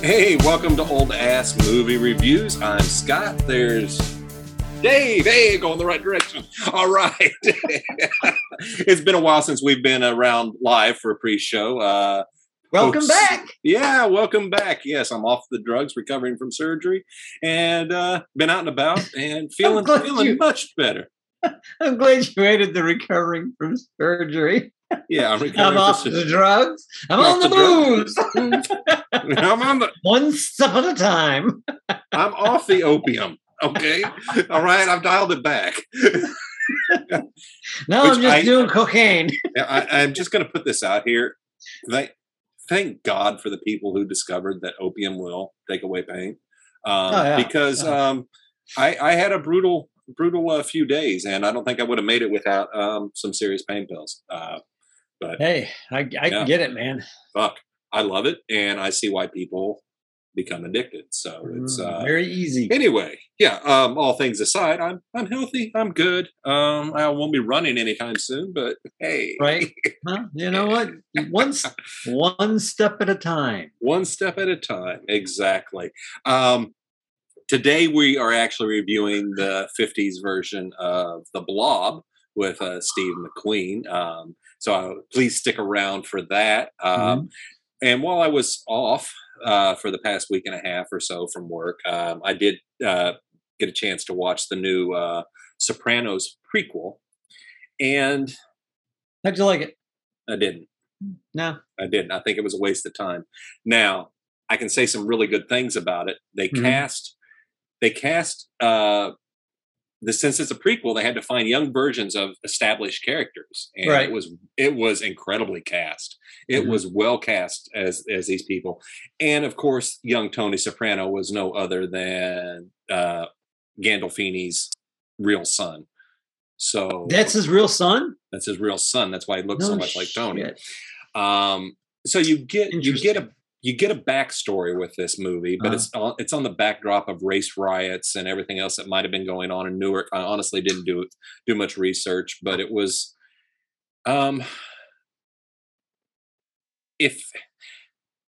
Hey, welcome to Old Ass Movie Reviews. I'm Scott. There's Dave. Hey, going the right direction. All right. it's been a while since we've been around live for a pre-show. Uh, Welcome folks- back. Yeah, welcome back. Yes, I'm off the drugs, recovering from surgery, and uh, been out and about and feeling feeling you- much better. I'm glad you added the recovering from surgery. Yeah, I'm I'm off the drugs. I'm You're on the the booze. I'm on the One step at a time. I'm off the opium. Okay. All right. I've dialed it back. No, Which I'm just I- doing cocaine. I, I'm just going to put this out here. Thank, thank God for the people who discovered that opium will take away pain. Um, Oh, yeah. Because um, I, I had a brutal, brutal uh, few days, and I don't think I would have made it without um, some serious pain pills. Uh, but Hey, I, I Yeah. can get it, man. fuck, I love it, and I see why people become addicted. So it's Mm, uh, very easy. anyway yeah um all things aside i'm i'm healthy i'm good um i won't be running anytime soon but hey Right? Huh? You know what? One, one step at a time. one step at a time exactly um today we are actually reviewing the 50s version of the blob with uh, steve mcqueen um so uh, please stick around for that um and while i was off uh, for the past week and a half or so from work um, i did uh, get a chance to watch the new uh, sopranos prequel and How'd you like it? i didn't No. I didn't. I think it was a waste of time. Now, I can say some really good things about it. They Mhm. cast they cast uh the since it's a prequel, they had to find young versions of established characters. And Right. it was it was incredibly cast. It Mhm. was well cast as as these people. And of course, young Tony Soprano was no other than uh Gandolfini's real son. So That's his real son? that's his real son. That's why he looks so No much like Tony. Um, so you get you get a. you get a backstory with this movie, but Uh-huh. it's on, it's on the backdrop of race riots and everything else that might have been going on in Newark. I honestly didn't do do much research, but it was, um, if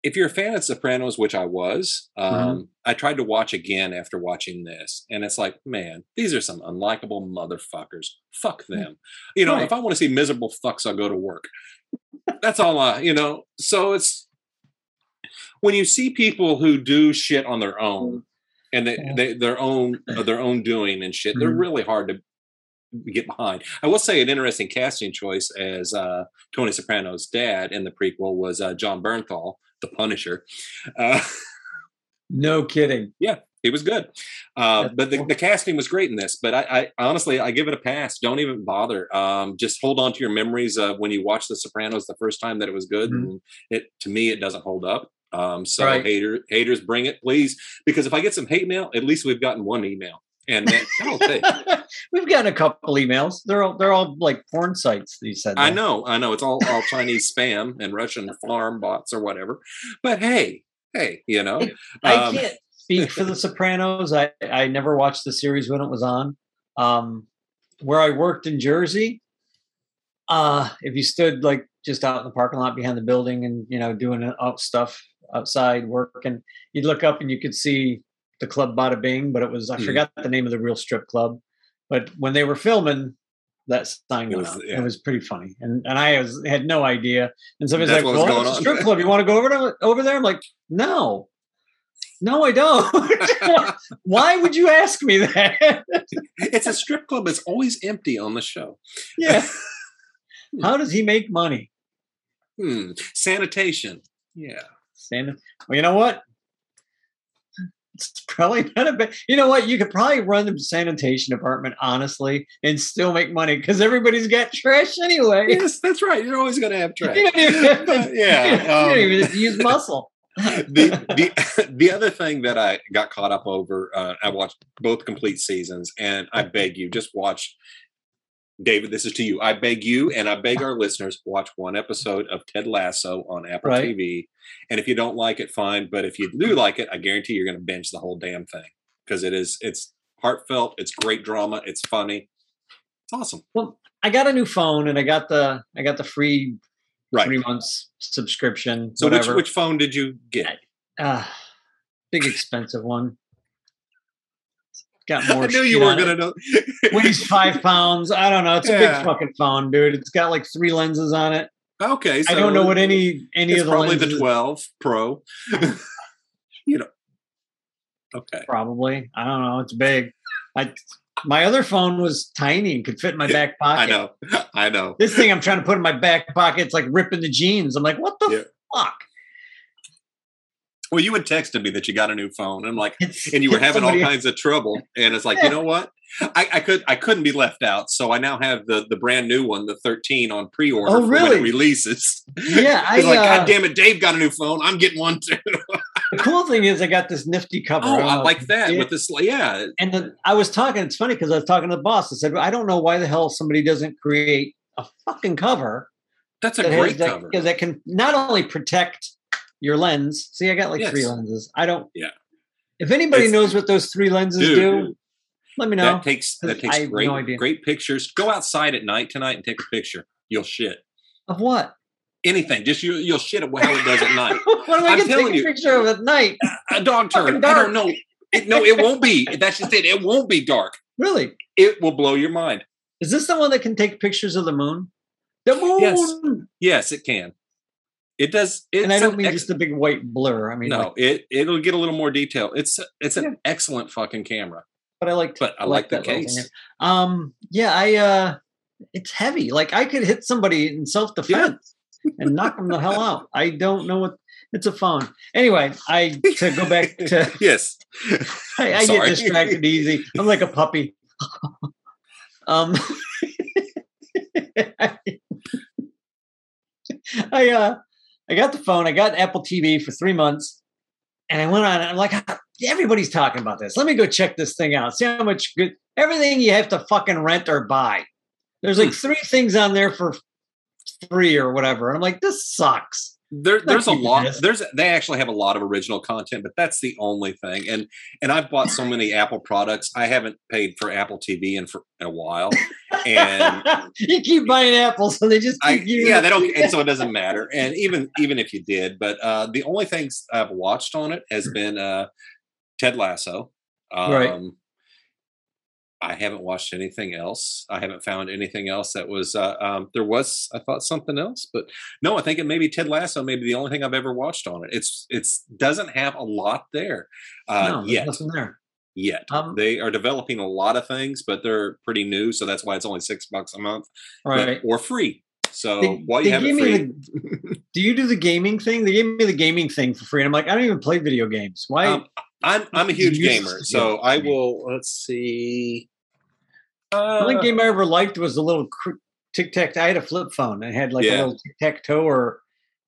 if you're a fan of Sopranos, which I was, um, Mhm. I tried to watch again after watching this, and it's like, man, these are some unlikable motherfuckers. Fuck them. You know, Right. if I want to see miserable fucks, I'll go to work. That's all I, you know. So it's when you see people who do shit on their own and they, they their own their own doing and shit, they're Mhm. really hard to get behind. I will say an interesting casting choice as uh, Tony Soprano's dad in the prequel was uh, Jon Bernthal, the Punisher. Uh, No kidding. Yeah, he was good, uh, but the, the casting was great in this. But I, I honestly, I give it a pass. Don't even bother. Um, just hold on to your memories of when you watched The Sopranos the first time that it was good. Mhm. And it to me, it doesn't hold up. Um, so Right. hater, haters, bring it, please. Because if I get some hate mail, at least we've gotten one email, and that. We've gotten a couple emails. They're all they're all like porn sites. You said I know, I know. It's all all Chinese spam and Russian farm bots or whatever. But hey, hey, you know, I um, can't speak for The Sopranos. I I never watched the series when it was on. Um, where I worked in Jersey, uh, if you stood like just out in the parking lot behind the building and you know doing stuff outside working, you'd look up and you could see the club Bada Bing, but it was I Mhm. forgot the name of the real strip club. But when they were filming, that sign It went was- up. yeah. It was pretty funny, and and I was had no idea. And somebody's That's like, "Well, it's a strip club. You want to go over there? Over there?" I'm like, "No, no, I don't. Why would you ask me that? it's a strip club. It's always empty on the show. yeah. How does he make money? Hmm. Sanitation. Yeah. Stand well, you know what? It's probably not a bad. You know what? You could probably run the sanitation department honestly and still make money because everybody's got trash anyway. Yes, that's right. You're always going to have trash. You don't even have Yeah, you um, even use muscle. the the the other thing that I got caught up over, uh, I watched both complete seasons, and I beg you, just watch. David, this is to you. I beg you, and I beg our listeners, watch one episode of Ted Lasso on Apple Right. TV. And if you don't like it, fine. But if you do like it, I guarantee you're going to binge the whole damn thing because it is it's heartfelt, it's great drama, it's funny, it's awesome. Well, I got a new phone and I got the I got the free Right. three months subscription. So which which phone did you get? uh, big expensive one. Got more. I knew you were on it. gonna know. weighs five pounds. I don't know. It's a big fucking phone, dude. It's got like three lenses on it. okay, so I don't know what any any of the probably lenses. the 12 Pro. you know. Okay. Probably. I don't know. It's big. I my other phone was tiny and could fit in my back pocket. I know. I know. This thing I'm trying to put in my back pocket, it's like ripping the jeans. I'm like, what the Yeah. fuck? Well, you had texted me that you got a new phone. I'm like, and you were having all kinds of trouble. And it's like, you know what? I, I could I couldn't be left out. So I now have the the brand new one, the 13 on pre-order Oh, for when it really? releases. Yeah, I like, uh, God damn it, Dave got a new phone. I'm getting one too. the cool thing is I got this nifty cover. oh, I like that it. with this. Yeah, And then I was talking. It's funny because I was talking to the boss. I said, I don't know why the hell somebody doesn't create a fucking cover that's a that, has great that, cover. that can not only protect your lens. See, I got like three lenses. I don't. Yeah. If anybody It's- knows what those three lenses Dude, do, let me know. that takes that takes great no great pictures. Go outside at night tonight and take a picture. You'll shit. of what? Anything. Just you, you'll shit at how it does at night. what am I I'm going to take telling you. picture of at night? A dog turd. I don't know. It, no, it won't be. That's just it. It won't be dark. Really? It will blow your mind. Is this the one that can take pictures of the moon? The moon. Yes. Yes, it can. It does. It's and I don't mean ex- just a big white blur. I mean, no. like, It it'll get a little more detail. It's it's an Yeah. excellent fucking camera. but I like. But I like the case. Um. Yeah. I. uh It's heavy. Like I could hit somebody in self defense and knock them the hell out. I don't know what. It's a phone. Anyway, I to go back to. yes. I, I get distracted easy. I'm like a puppy. um. I uh I got the phone. I got Apple TV for three months, and I went on. And I'm like, everybody's talking about this. Let me go check this thing out. See how much good everything you have to fucking rent or buy. There's like hmm. three things on there for free or whatever. And I'm like, this sucks. There, there's a lot. There's they actually have a lot of original content, but that's the only thing. And and I've bought so many Apple products. I haven't paid for Apple TV in for in a while. And you keep buying apples, so they just I yeah, they don't, and so it doesn't matter. And even even if you did, but uh, the only things I've watched on it has been uh, Ted Lasso. Um, Right. I haven't watched anything else. I haven't found anything else that was. Uh, um, there was, I thought something else, but no. I think it may be Ted Lasso. Maybe the only thing I've ever watched on it. It's it's doesn't have a lot there uh, no, there's yet. nothing there. Yet Um, they are developing a lot of things, but they're pretty new, so that's why it's only six bucks a month but- Right. or free. So They- while you have it free, the- do you do the gaming thing? They gave me the gaming thing for free. And I'm like, I don't even play video games. Why? Um, I'm I'm a huge gamer, so. I will. Let's see. the Uh, only game I ever liked was the little tic tac. I had a flip phone. It had like Yeah. a little tic tac toe, or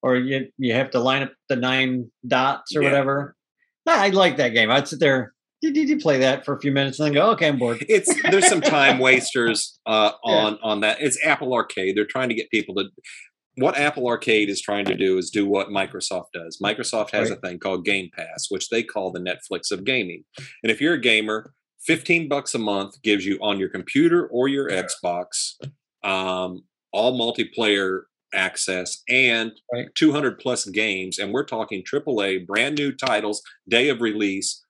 or you you have to line up the nine dots or Yeah. whatever. Nah, I like that game. I'd sit there, did you play that for a few minutes, and then go, okay, I'm bored. it's there's some time wasters uh, Yeah. on on that. It's Apple Arcade. They're trying to get people to. What Apple Arcade is trying to do is do what Microsoft does. Microsoft has a thing called Game Pass, which they call the Netflix of gaming. And if you're a gamer, 15 bucks a month gives you on your computer or your Xbox um, all multiplayer access and Right. 200 plus games. And we're talking AAA, brand new titles, day of release,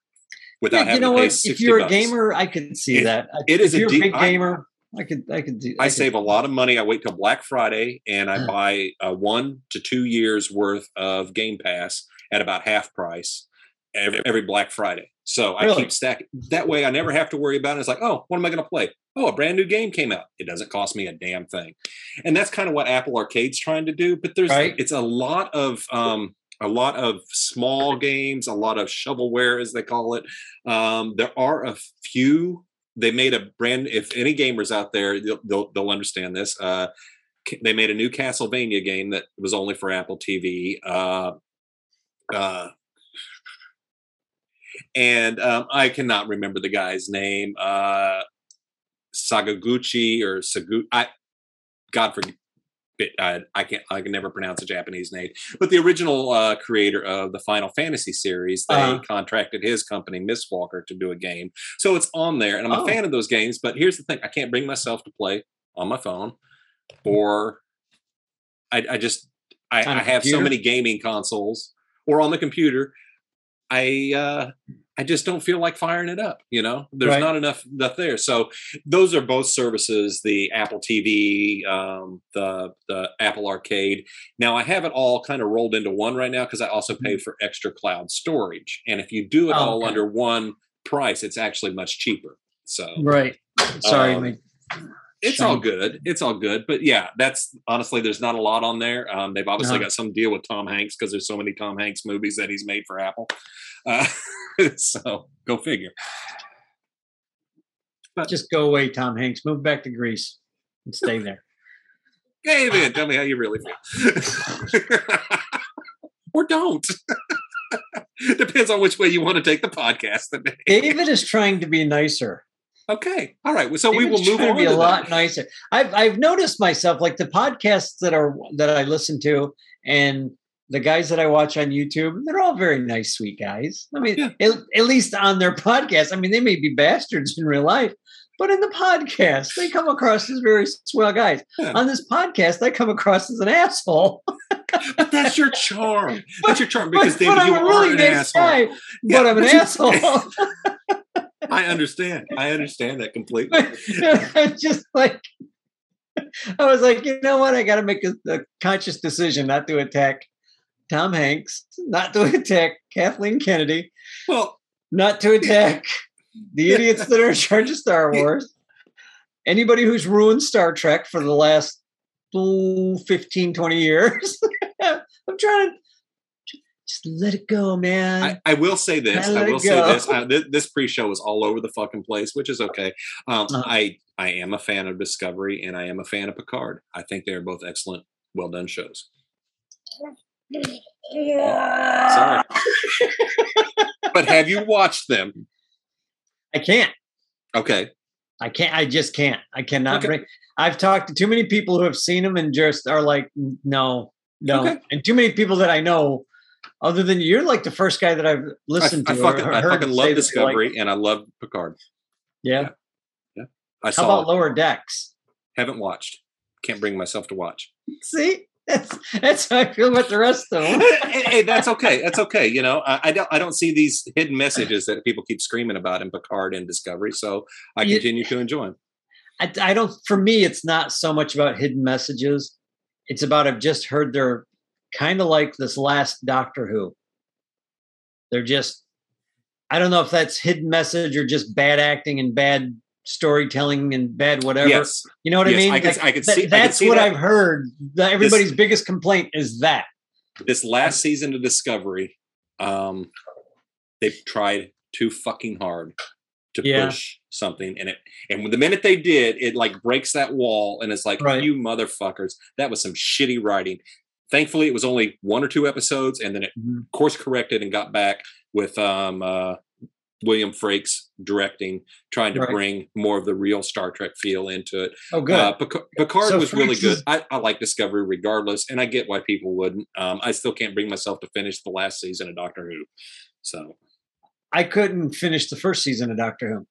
without Yeah, you having know to pay what? 60 If you're bucks. a gamer, I can see It- that. It is if a you're a big gamer. I could, I could do. I could- save a lot of money. I wait till Black Friday and I buy uh, one to two years worth of Game Pass at about half price every, every Black Friday. So I keep stacking. That way, I never have to worry about it. It's like, oh, what am I going to play? Oh, a brand new game came out. It doesn't cost me a damn thing, and that's kind of what Apple Arcade's trying to do. But there's Right. it's a lot of um, a lot of small games, a lot of shovelware, as they call it. Um, there are a few. They made a brand. If any gamers out there, they'll they'll, they'll understand this. Uh, they made a new Castlevania game that was only for Apple TV. Uh, uh, and um, I cannot remember the guy's name. Uh, Sagaguchi or Sagu. I God forbid. I, I can't. I can never pronounce a Japanese name. But the original uh, creator of the Final Fantasy series, they Uh-huh. contracted his company, Mistwalker to do a game. So it's on there, and I'm Oh. a fan of those games. But here's the thing: I can't bring myself to play on my phone, or I, I just I, I have so many gaming consoles or on the computer. I uh, I just don't feel like firing it up. You know, there's Right. not enough enough there. So those are both services: the Apple TV, um, the the Apple Arcade. Now I have it all kind of rolled into one right now because I also pay for extra cloud storage. And if you do it Mm-hmm. Oh, all okay. under one price, it's actually much cheaper. So Right. Sorry, Um, it's all good. It's all good. But yeah, that's honestly, there's not a lot on there. Um, they've obviously No. got some deal with Tom Hanks because there's so many Tom Hanks movies that he's made for Apple. Uh, so go figure. just go away, Tom Hanks. Move back to Greece and stay there. Hey, man, tell me how you really feel. or don't. Depends on which way you want to take the podcast today. David is trying to be nicer. Okay. All right. So we will move on be a lot nicer. I've I've noticed myself like the podcasts that are that I listen to and the guys that I watch on YouTube, they're all very nice, sweet guys. I mean, Yeah. at, at least on their podcast. I mean, they may be bastards in real life, but in the podcast, they come across as very swell guys. Yeah. On this podcast, I come across as an asshole. But that's your charm. That's your charm because but, David, but you I'm a are really an nice asshole. guy, Yeah, but I'm an asshole. I understand. I understand that completely. Just like I was like, you know what? I got to make a, a conscious decision not to attack Tom Hanks, not to attack Kathleen Kennedy, Well, not to attack the idiots that are in charge of Star Wars, anybody who's ruined Star Trek for the last ooh, 15, 20 years. I'm trying to just let it go, man. I, I will say this. I it will say this. Uh, this. This pre-show is all over the fucking place, which is okay. Um, Uh-huh. I I am a fan of Discovery and I am a fan of Picard. I think they are both excellent, well done shows. Sorry, but have you watched them? I can't. Okay, I can't. I just can't. I cannot Okay. bring. I've talked to too many people who have seen them and just are like, no, no, Okay. and too many people that I know. Other than you're like the first guy that I've listened I to. fucking, or I fucking love Discovery Like, and I love Picard. yeah. Yeah. I How saw. about it. Lower Decks? Haven't watched. Can't bring myself to watch. See, that's that's how I feel about the rest of them. hey, hey, that's okay. That's okay. You know, I, I don't. I don't see these hidden messages that people keep screaming about in Picard and Discovery. So I You- continue to enjoy them. I, I don't. For me, it's not so much about hidden messages. It's about I've just heard they're kind of like this last Doctor Who. They're just. I don't know if that's hidden message or just bad acting and bad storytelling and bad whatever. Yes, You know what Yes, I mean? I can- Like, I can see- that's see what that. I've heard. That everybody's biggest complaint is that. this last season of Discovery, um, they've tried too fucking hard to Yeah. push something, and it and the minute they did, it like breaks that wall, and it's like Right. you motherfuckers, that was some shitty writing. Thankfully, it was only one or two episodes, and then it Mhm. course corrected and got back with um, uh, William Frakes directing, trying to Right. bring more of the real Star Trek feel into it. Oh, good. Uh, Pic- Picard So was really good. is- I, I like Discovery regardless, and I get why people wouldn't. Um, I still can't bring myself to finish the last season of Doctor Who. So I couldn't finish the first season of Doctor Who.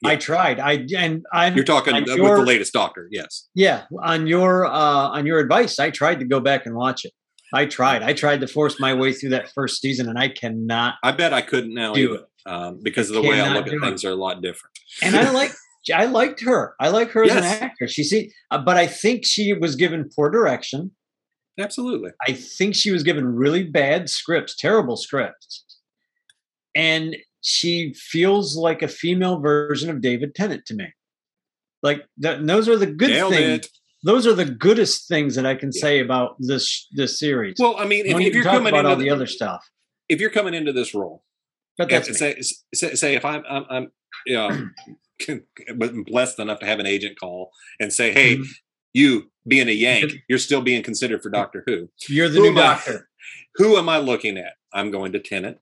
Yeah. I tried. I and I. you're talking uh, with your- the latest Doctor, yes. Yeah, on your uh on your advice, I tried to go back and watch it. I tried. I tried to force my way through that first season, and I cannot. I bet I couldn't now Do either, um, because of the way I look at it. things are a lot different. And I like. I liked her. I like her as an actor. She see, uh, but I think she was given poor direction. Absolutely. I think she was given really bad scripts, terrible scripts, and she feels like a female version of David Tennant to me. Like th- those are the good Nailed things. it. Those are the goodest things that I can Yeah. say about this this series. Well, I mean, if, if you're coming into all the, the other stuff. if you're coming into this role, But that's say, say, say if I'm I'm, I'm you know, blessed enough to have an agent call and say, "Hey, Mhm. you being a Yank, you're still being considered for Doctor Who." You're the Who new am I? doctor. Who am I looking at? I'm going to Tennant.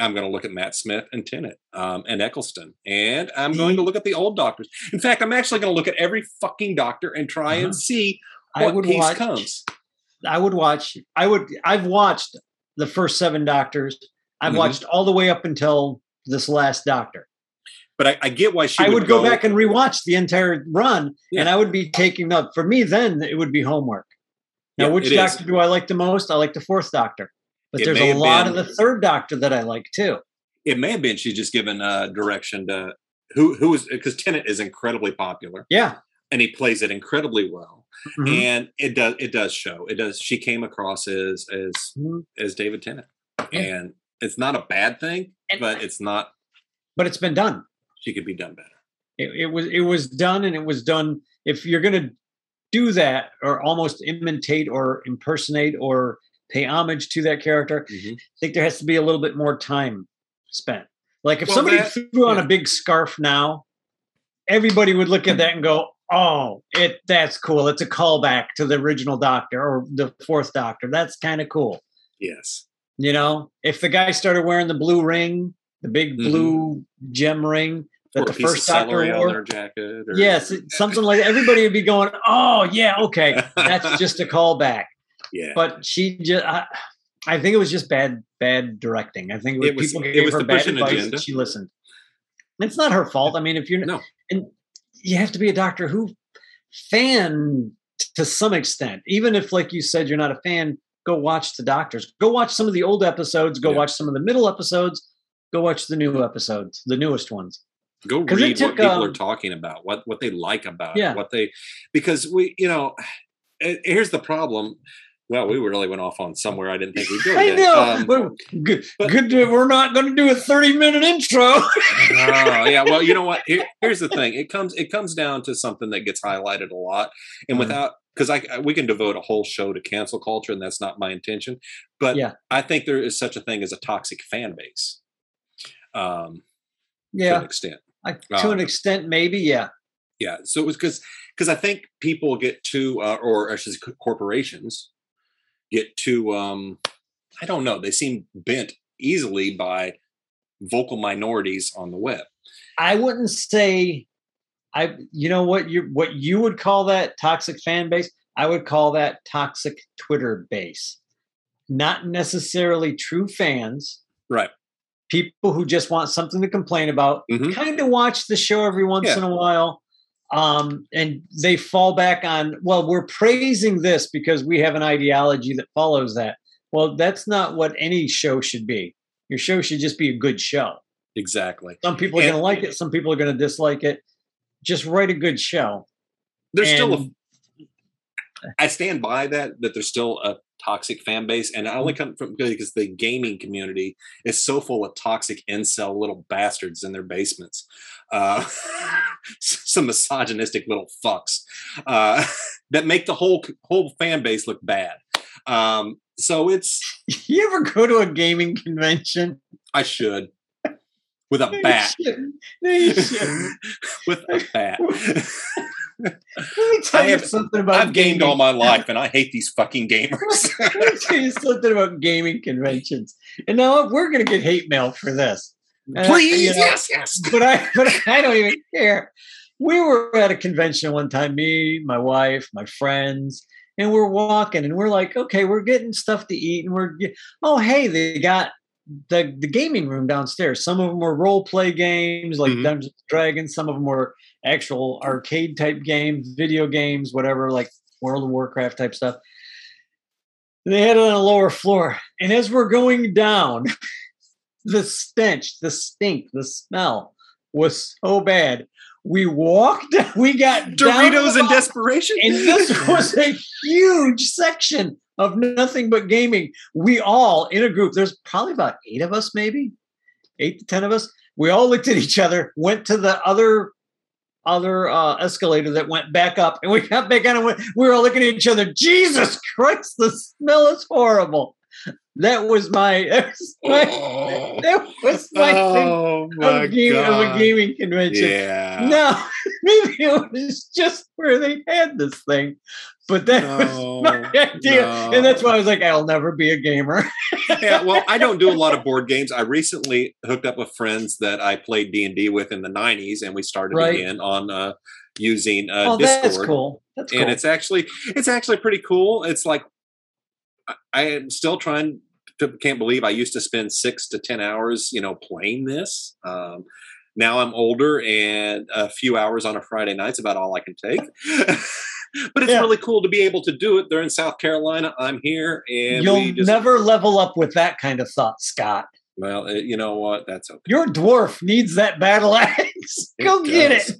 I'm going to look at Matt Smith and Tennant um, and Eccleston, and I'm going to look at the old doctors. In fact, I'm actually going to look at every fucking doctor and try Uh-huh. and see I what would piece watch. comes. I would watch. I would. I've watched the first seven doctors. I've Mhm. watched all the way up until this last doctor. But I, I get why she I would, would go, back and rewatch the entire run, Yeah. and I would be taking up. For me, then it would be homework. Now, Yeah, which it is. doctor do I like the most? I like the fourth doctor. But It there's a lot been- of the third Doctor that I like too. It may have been she's just given uh, direction to who who is because Tennant is incredibly popular Yeah. and he plays it incredibly well, Mhm. and it does it does show. It does. She came across as as Mhm. as David Tennant, Yeah. and it's not a bad thing, And- but it's not. But it's been done. She could be done better. It, it was it was done, and it was done. If you're gonna do that, or almost imitate, or impersonate, or pay homage to that character, Mhm. I think there has to be a little bit more time spent. Like if Well, somebody that- threw on yeah. a big scarf now, everybody would look at that and go, "Oh, it that's cool. It's a callback to the original Doctor or the fourth Doctor. That's kind of cool." Yes. You know, if the guy started wearing the blue ring, the big Mhm. blue gem ring that Or the a piece first of Doctor celery on wore, their jacket. Or, yes, something like everybody would be going, "Oh, yeah, okay, that's just a callback." Yeah. But she just, I, I think it was just bad, bad directing. I think it was, people gave her bad advice. agenda. And she listened. It's not her fault. I mean, if you're No. and you have to be a Doctor Who fan to some extent, even if, like you said, you're not a fan. Go watch the Doctors. Go watch some of the old episodes. Go Yeah. watch some of the middle episodes. Go watch the new episodes, the newest ones. go read what took, people are um, talking about what what they like about Yeah. it what they because we you know eh, here's the problem well we really went off on somewhere i didn't think we'd go I know. Um, good. but- good. to- we're not going to do a thirty-minute intro. oh yeah well you know what Here, here's the thing it comes it comes down to something that gets highlighted a lot and Mhm. without because I I- we can devote a whole show to cancel culture and that's not my intention but Yeah. i think there is such a thing as a toxic fan base um to yeah, an extent I, to an Um, extent, maybe. Yeah. yeah so it was because because i think people get too uh, or I should say corporations get too um i don't know they seem bent easily by vocal minorities on the web. I wouldn't say I you know what you what you would call that toxic fan base? I would call that toxic Twitter base. Not necessarily true fans. Right. People who just want something to complain about. Mhm. kind of watch the show every once Yeah. in a while um and they fall back on well we're praising this because we have an ideology that follows that well that's not what any show should be your show should just be a good show exactly some people are going to like it. Some people are going to dislike it. Just write a good show. there's still a i stand by that that there's still a toxic fan base, and I only come from because the gaming community is so full of toxic incel little bastards in their basements, uh, some misogynistic little fucks uh, that make the whole whole fan base look bad. Um, so it's You ever go to a gaming convention? I should with a No, you bat shouldn't. No, you shouldn't. with a bat. Let me tell I you have- something about I've gamed all my life, and I hate these fucking gamers. Let me tell you something about gaming conventions. And now we're going to get hate mail for this. And I- Please, you know, yes, yes. but I but I don't even care. We were at a convention one time, me, my wife, my friends, and we're walking and we're like, okay, we're getting stuff to eat, and we're oh hey, they got the the gaming room downstairs. Some of them were role play games like Mhm. Dungeons and Dragons. Some of them were actual arcade type games, video games, whatever, like World of Warcraft type stuff. They had it on a lower floor, and as we're going down, the stench, the stink, the smell was so bad. We walked, we got Doritos in desperation. and this was a huge section of nothing but gaming. We all in a group. There's probably about eight of us, maybe eight to ten of us. We all looked at each other, went to the other other uh, escalator that went back up, and we got back on and went, we were all looking at each other. Jesus Christ, the smell is horrible. That was my that was my, that was my thing oh of, game, of a gaming convention. Yeah. No, maybe it was just where they had this thing, but that No, was my idea, and that's why I was like, I'll never be a gamer. yeah, well, I don't do a lot of board games. I recently hooked up with friends that I played D and D with in the '90s, and we started Right. again on uh, using uh, oh, Discord. that's cool. That's cool. and it's actually it's actually pretty cool. It's like I- am still trying can't believe I used to spend six to ten hours, you know, playing this. Um, now I'm older, and a few hours on a Friday night's about all I can take. but it's Yeah. really cool to be able to do it. They're in South Carolina. I'm here, and You'll just never level up with that kind of thought, Scott. well, uh, you know what? That's okay. Your dwarf needs that battle axe. Go get it.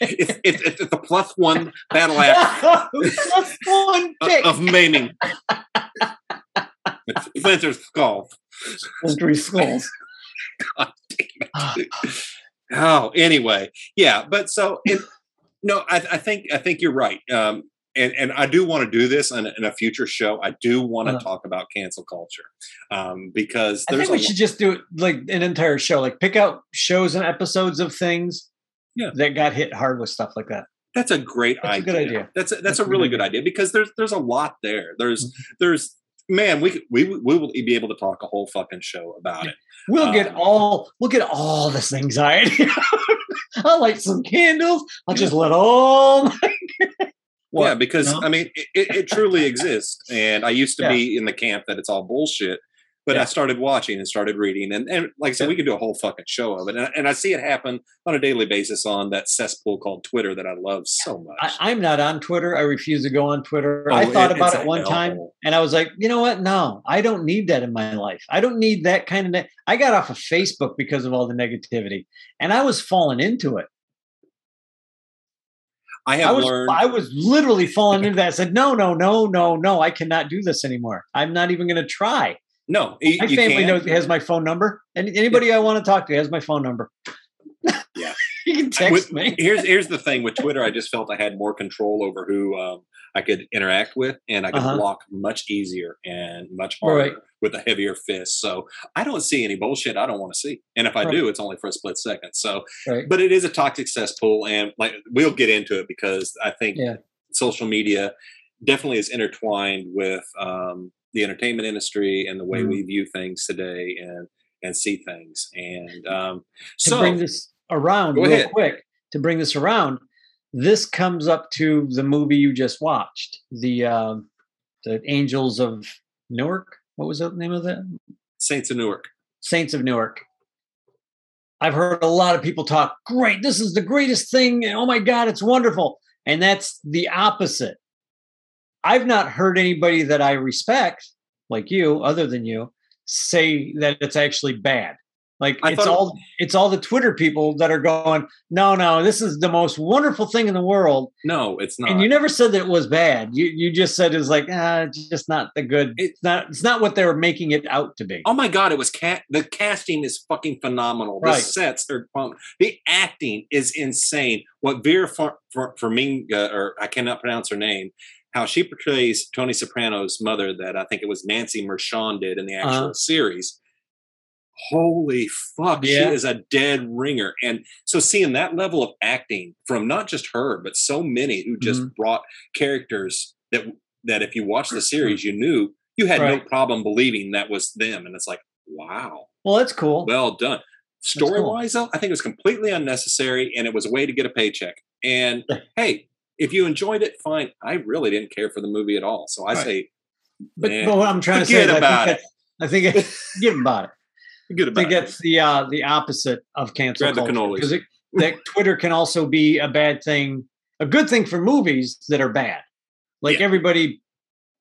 It's, it's, it's plus one battle axe Plus one of- pick. of maiming. Splinter's skull. Three skulls. oh, anyway, yeah, but so it, no, I, I think I think you're right, um, and and I do want to do this in, a- in a future show. I do want to Uh-huh. talk about cancel culture um, because I there's think we a should just do it like an entire show, like pick out shows and episodes of things Yeah. that got hit hard with stuff like that. That's a great That's a idea. good idea. That's a, that's, That's a a good really idea. good idea because there's there's a lot there. There's Mhm. there's man, we could, we we will be able to talk a whole fucking show about it. We'll get Um, all we'll get all this anxiety. I'll light some candles. I'll just let all my yeah, because? I mean, it, it, it truly exists. And I used to Yeah. be in the camp that it's all bullshit, but I started watching and started reading, and, and like I said, Yeah. we could do a whole fucking show of it. And, I- and I see it happen on a daily basis on that cesspool called Twitter that I love so much. I, I'm not on Twitter. I refuse to go on Twitter. Oh, I thought it- about it one time and I was like, you know what? No, I don't need that in my life. I don't need that kind of. Ne- I got off of Facebook because of all the negativity, and I was falling into it. I I have was learned. I was literally falling into that. I said, no, no, no, no, no. I cannot do this anymore. I'm not even going to try. No, you, My family can't. knows has my phone number, and anybody I want to talk to has my phone number. Yeah. you can text With- me. here's here's the thing with Twitter. I just felt I had more control over who um, I could interact with, and I could Uh-huh. block much easier and much harder Right. with a heavier fist. So I don't see any bullshit I don't want to see, and if I Right. do, it's only for a split second. So, Right. but it is a toxic cesspool, and like we'll get into it because I think Yeah. social media definitely is intertwined with um, the entertainment industry and the way Mhm. we view things today and and see things. And um, to so bring this around real ahead. quick to bring this around this comes up to the movie you just watched the um the angels of newark what was the name of that Saints of Newark. saints of newark i've heard a lot of people talk great this is the greatest thing oh my god it's wonderful and that's the opposite i've not heard anybody that i respect like you other than you say that it's actually bad like I it's all it's all the twitter people that are going no no this is the most wonderful thing in the world No, it's not. and you never said that it was bad you you just said it's like ah it's just not the good it's not it's not what they were making it out to be Oh my god, it was cat. The casting is fucking phenomenal. The Right. sets are. The acting is insane. What Vera Far- Far- Farmiga, or I cannot pronounce her name, how she portrays Tony Soprano's mother, that I think it was Nancy Marchand did in the actual Uh-huh. series. Holy fuck, Yeah. she is a dead ringer. And so seeing that level of acting from not just her, but so many who just Mm-hmm. brought characters that that if you watched the series, you knew you had no problem believing that was them. And it's like, wow, well that's cool well done. Story cool. wise, though, I think it was completely unnecessary and it was a way to get a paycheck. And hey, if you enjoyed it, fine. I really didn't care for the movie at all. So I Right. say, but, but what i'm trying to say is about I it. think, that, I think it, forget about it Good I about think it. that's the uh, the opposite of cancel Grab culture because that Twitter can also be a bad thing, a good thing for movies that are bad. Like Yeah. everybody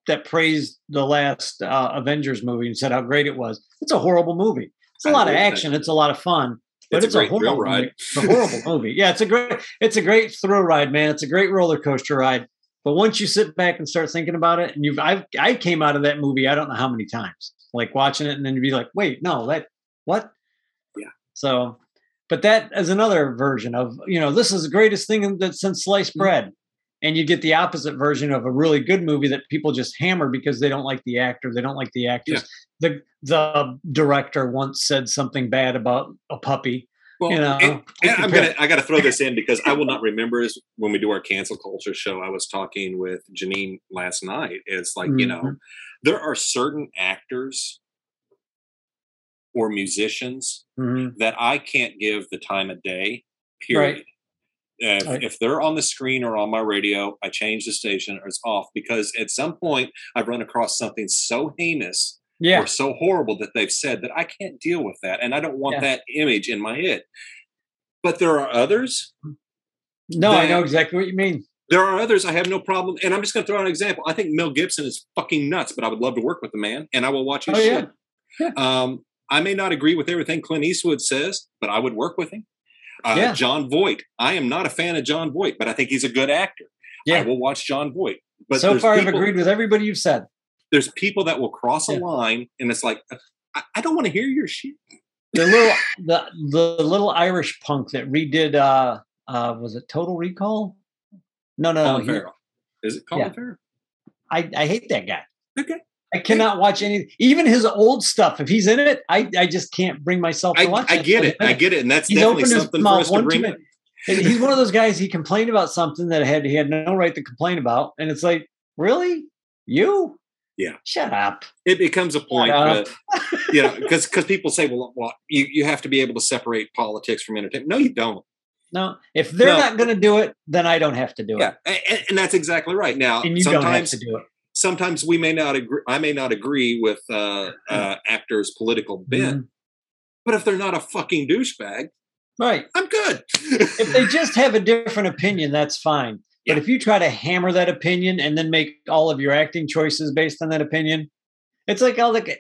that praised the last uh, Avengers movie and said how great it was. It's a horrible movie. It's a I lot of with that. action. It's a lot of fun, but It's it's, a a, horrible ride. movie. It's a horrible movie. Yeah, it's a great it's a great thrill ride, man. It's a great roller coaster ride. But once you sit back and start thinking about it, and you've I I came out of that movie I don't know how many times, like watching it, and then you'd be like, wait, no, that what? Yeah. So, but that is another version of you know this is the greatest thing that since sliced Mm-hmm. bread, and you get the opposite version of a really good movie that people just hammer because they don't like the actor, they don't like the actress. The the director once said something bad about a puppy. Well, you know, and- and I'm gonna I gotta throw this in because I will not remember this when we do our cancel culture show. I was talking with Janine last night. It's like, you know, Mhm. there are certain actors or musicians Mhm. that I can't give the time of day, period. If, Right. if they're on the screen or on my radio, I change the station or it's off because at some point I've run across something so heinous Yeah, or so horrible that they've said that I can't deal with that. And I don't want Yeah. that image in my head. But there are others no, I know exactly what you mean. There are others I have no problem, and I'm just going to throw out an example. I think Mel Gibson is fucking nuts, but I would love to work with the man, and I will watch his Oh, shit. yeah. Um, I may not agree with everything Clint Eastwood says, but I would work with him. Uh, Yeah. Jon Voight. I am not a fan of Jon Voight, but I think he's a good actor. Yeah. I Yeah. will watch Jon Voight. But so far, people, I've agreed with everybody you've said. There's people that will cross a line, and it's like, I, I don't want to hear your shit. The little the the little Irish punk that redid uh uh was it Total Recall? No, no, no. Colin he- Is it Colin Yeah. Farrell? I I hate that guy. Okay. I cannot watch any, even his old stuff. If he's in it, I, I just can't bring myself to I, watch I it. I get it. I get it, and that's He's definitely something for us to bring. And he's one of those guys. He complained about something that had he had no right to complain about, and it's like, really, you? Yeah. Shut up. It becomes a point up. that you know because because people say, well, well, you you have to be able to separate politics from entertainment. No, you don't. No, if they're No. not going to do it, then I don't have to do Yeah, it, and, and that's exactly right. Now, and you don't have to do it. Sometimes we may not agree. I may not agree with uh, uh, actors' political bent, Mhm. but if they're not a fucking douchebag, Right. I'm good. If they just have a different opinion, that's fine. But if you try to hammer that opinion and then make all of your acting choices based on that opinion, it's like all the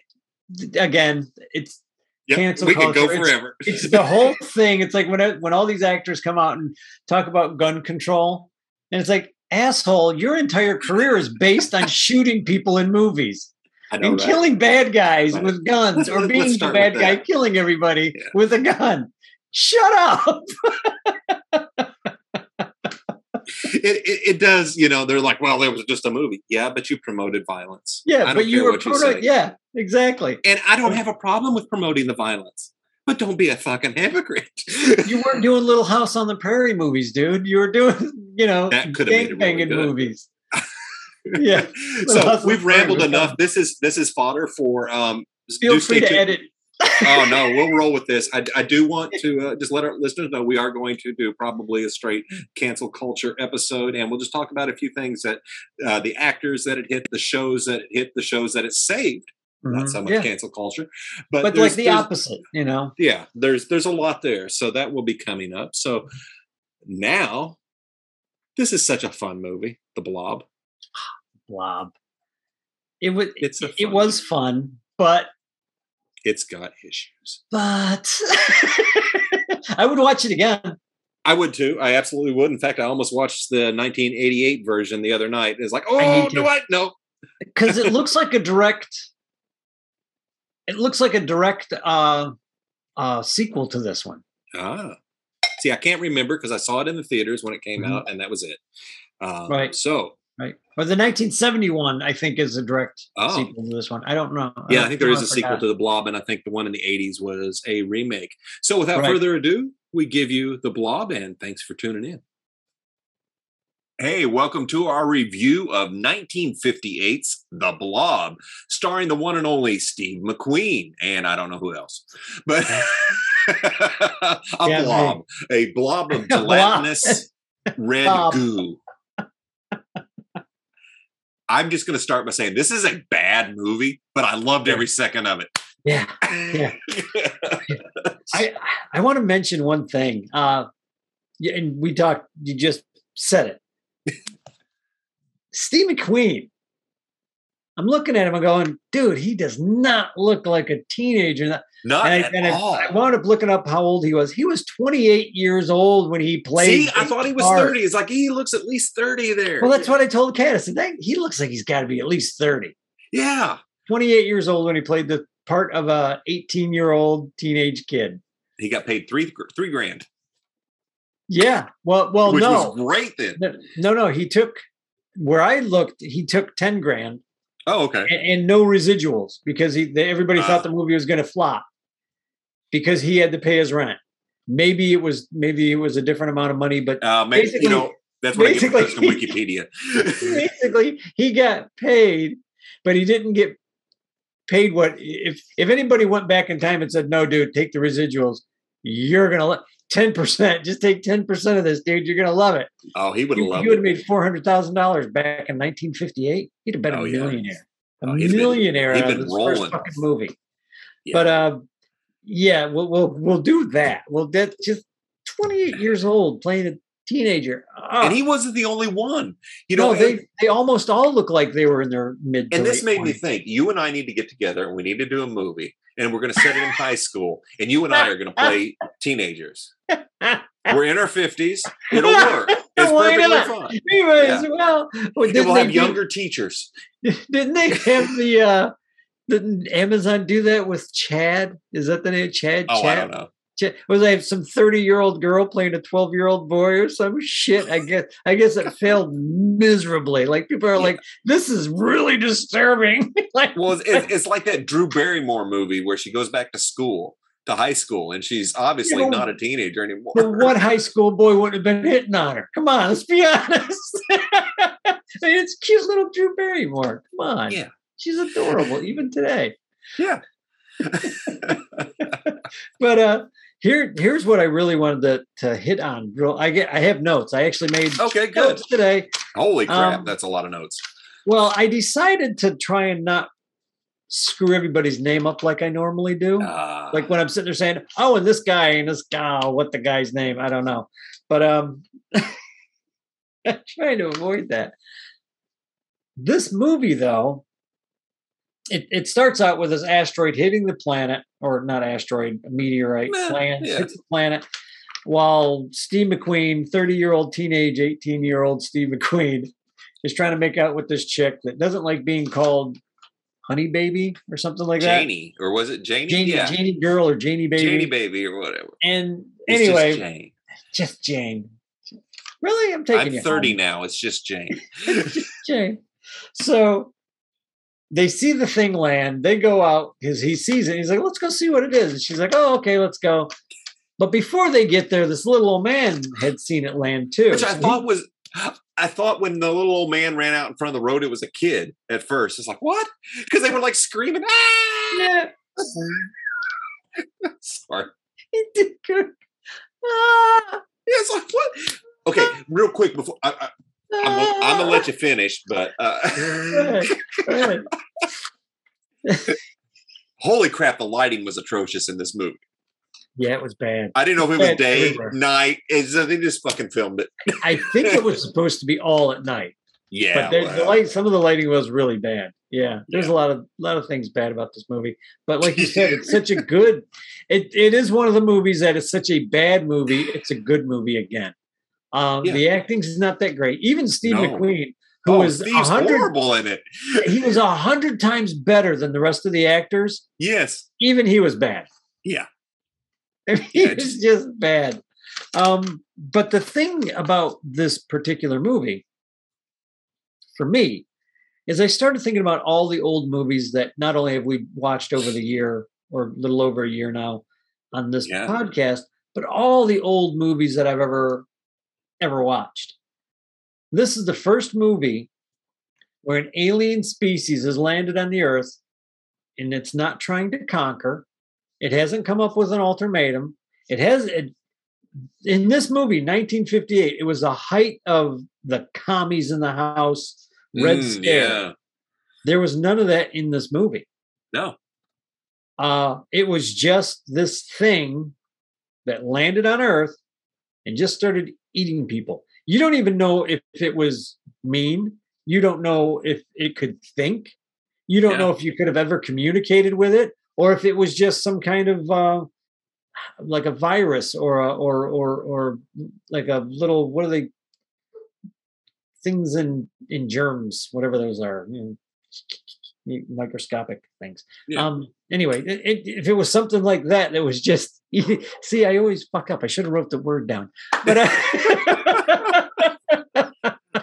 again, it's Yep, cancel we can go culture. It's- forever. it's the whole thing. It's like when when all these actors come out and talk about gun control, and it's like, asshole, your entire career is based on shooting people in movies know, and right? killing bad guys Right. with guns, or being the bad guy killing everybody Yeah. with a gun. Shut up. It, it, it does, you know. They're like, well, it was just a movie. Yeah, but you promoted violence. Yeah, but you were say. yeah, exactly. And I don't have a problem with promoting the violence, but don't be a fucking hypocrite. You weren't doing Little House on the Prairie movies, dude. You were doing, you know, That could have it really good. movies. yeah, so we've rambled enough. fun. This is this is fodder for um. Feel free to tuned. edit. oh no, we'll roll with this. I, I do want to uh, just let our listeners know we are going to do probably a straight cancel culture episode, and we'll just talk about a few things that uh, the actors that it hit, the shows that it hit, the shows that it saved. Not so much Mm-hmm. Yeah. cancel culture, but, but like the opposite, you know. yeah there's there's a lot there so that will be coming up so now this is such a fun movie the blob Blob. It was. It's a it fun was fun, but it's got issues but I would watch it again. i would too i absolutely would in fact i almost watched the 1988 version the other night it's like oh need do i no because it looks like a direct it looks like a direct uh uh sequel to this one. Ah. See i can't remember because i saw it in the theaters when it came Mhm. out and that was it. Um, Right. so right. Or the 1971 i think is a direct Oh. sequel to this one. I don't know. Yeah i don't think there is a sequel to the blob and i think the one in the 80s was a remake. So without Right. further ado we give you the blob and thanks for tuning in Hey, welcome to our review of 1958's The Blob, starring the one and only Steve McQueen, and I don't know who else, but a Yeah, blob, a blob of gelatinous red Blob. goo. I'm just going to start by saying this is a bad movie, but I loved every second of it. yeah Yeah. i i want to mention one thing uh and we talked you just said it steve mcqueen i'm looking at him i'm going dude he does not look like a teenager Not and, I, at and all. I, wound up looking up how old he was. He was 28 years old when he played. See, I thought he was part. 30. It's like he looks at least 30 there. Well, that's what I told Kat. I said, "That- he looks like he's got to be at least 30. Yeah. 28 years old when he played the part of a 18 year old teenage kid. He got paid three three grand, Yeah. Well, well, which no. was great then. no, no, no. He took where I looked. He took 10 grand Oh, okay. and, and no residuals because he they, everybody Ah. thought the movie was going to flop because he had to pay his rent. Maybe it was maybe it was a different amount of money, but Uh, maybe, basically- you know, that's what I get from basically- Wikipedia. basically he got paid, but he didn't get paid what if if anybody went back in time and said, No, dude, take the residuals, you're gonna let ten percent, just take ten percent of this, dude, you're gonna love it. oh, he would have loved you would have made four hundred thousand dollars back in nineteen fifty eight. He'd have been Oh, a yeah. millionaire. A Oh, been- millionaire he'd out of been this rolling. first fucking movie. Yeah. But uh yeah, we'll we'll we'll do that. We'll that just twenty eight years old playing a teenager. And he wasn't the only one. You no, know, they and, they almost all look like they were in their mid. and this made me think. You and I need to get together, and we need to do a movie, and we're going to set it in high school, and you and I are going to play teenagers. We're in our fifties. It'll work. It's Why perfectly not? fine. Might Yeah. well. Well, we'll have do- younger teachers. didn't they have the? uh Didn't Amazon do that with Chad? Is that the name? Chad? Oh, Chad? I don't know. Was I have some thirty-year-old girl playing a twelve-year-old boy or some shit? I guess. I guess it failed miserably. Like people are Yeah. like, "This is really disturbing." like, Well, it's, it's, like that Drew Barrymore movie where she goes back to school, to high school, and she's obviously You know, not a teenager anymore. But what high school boy wouldn't have been hitting on her? Come on, let's be honest. I mean, it's cute little Drew Barrymore. Come on. Yeah. She's adorable, even today. Yeah. But uh here here's what I really wanted to, to hit on. Real I get I have notes. I actually made Okay, good. notes today. Holy crap, Um, that's a lot of notes. Well, I decided to try and not screw everybody's name up like I normally do. Uh, like when I'm sitting there saying, "Oh, and this guy and this guy, oh, what the guy's name? I don't know." But um, I'm trying to avoid that. This movie, though, it it starts out with this asteroid hitting the planet, or not asteroid, a meteorite Meh, lands yeah. hits the planet, while Steve McQueen, 30 year old teenage, 18 year old Steve McQueen, is trying to make out with this chick that doesn't like being called honey baby or something like that. Janie, or was it Janie? Janie, yeah, Janie girl or Janie baby. Janie baby or whatever. And It's anyway, just Jane. just Jane. Really, I'm taking I'm you 30 home. now. It's just Jane. Jane. So they see the thing land. They go out because he sees it. He's like, "Let's go see what it is." And she's like, "Oh, okay, let's go." But before they get there, this little old man had seen it land too. Which I thought was. I thought when the little old man ran out in front of the road, it was a kid at first. It's like, what? Because they were like screaming, ah! yeah, Sorry. he did good. Ah, Yeah, it's like, what? Okay, real quick before I, I, I'm, gonna, I'm gonna let you finish, but uh, Go ahead, go ahead. holy crap, the lighting was atrocious in this movie. Yeah, it was bad. I didn't know if it was Bad day, everywhere. night. It's, they just fucking filmed it. I think it was supposed to be all at night. Yeah, but there, the light, some of the lighting was really bad. Yeah, there's Yeah. a lot of lot of things bad about this movie. But like you said, it's such a good. It it is one of the movies that is such a bad movie. It's a good movie again. Um, Yeah. The acting's not that great. Even Steve No. McQueen, who oh, was Steve's horrible in it. he was a hundred times better than the rest of the actors. Yes. Even he was bad. Yeah. I mean, he Yeah, was just bad. Um, but the thing about this particular movie, for me, is I started thinking about all the old movies that not only have we watched over the year or a little over a year now on this Yeah. podcast, but all the old movies that I've ever ever watched. This is the first movie where an alien species has landed on the earth and it's not trying to conquer. It hasn't come up with an ultimatum. It has it, in this movie, 1958, it was the height of the commies in the house, Red Mm, Scare. Yeah. There was none of that in this movie. No. Uh, it was just this thing that landed on Earth and just started eating people. You don't even know if it was mean. You don't know if it could think. You don't Yeah. know if you could have ever communicated with it, or if it was just some kind of uh, like a virus or a, or or or like a little what are they things in in germs, whatever those are. You know, microscopic things. Yeah. Um. Anyway, it, it, if it was something like that, that was just see. I always fuck up. I should have wrote the word down, but uh,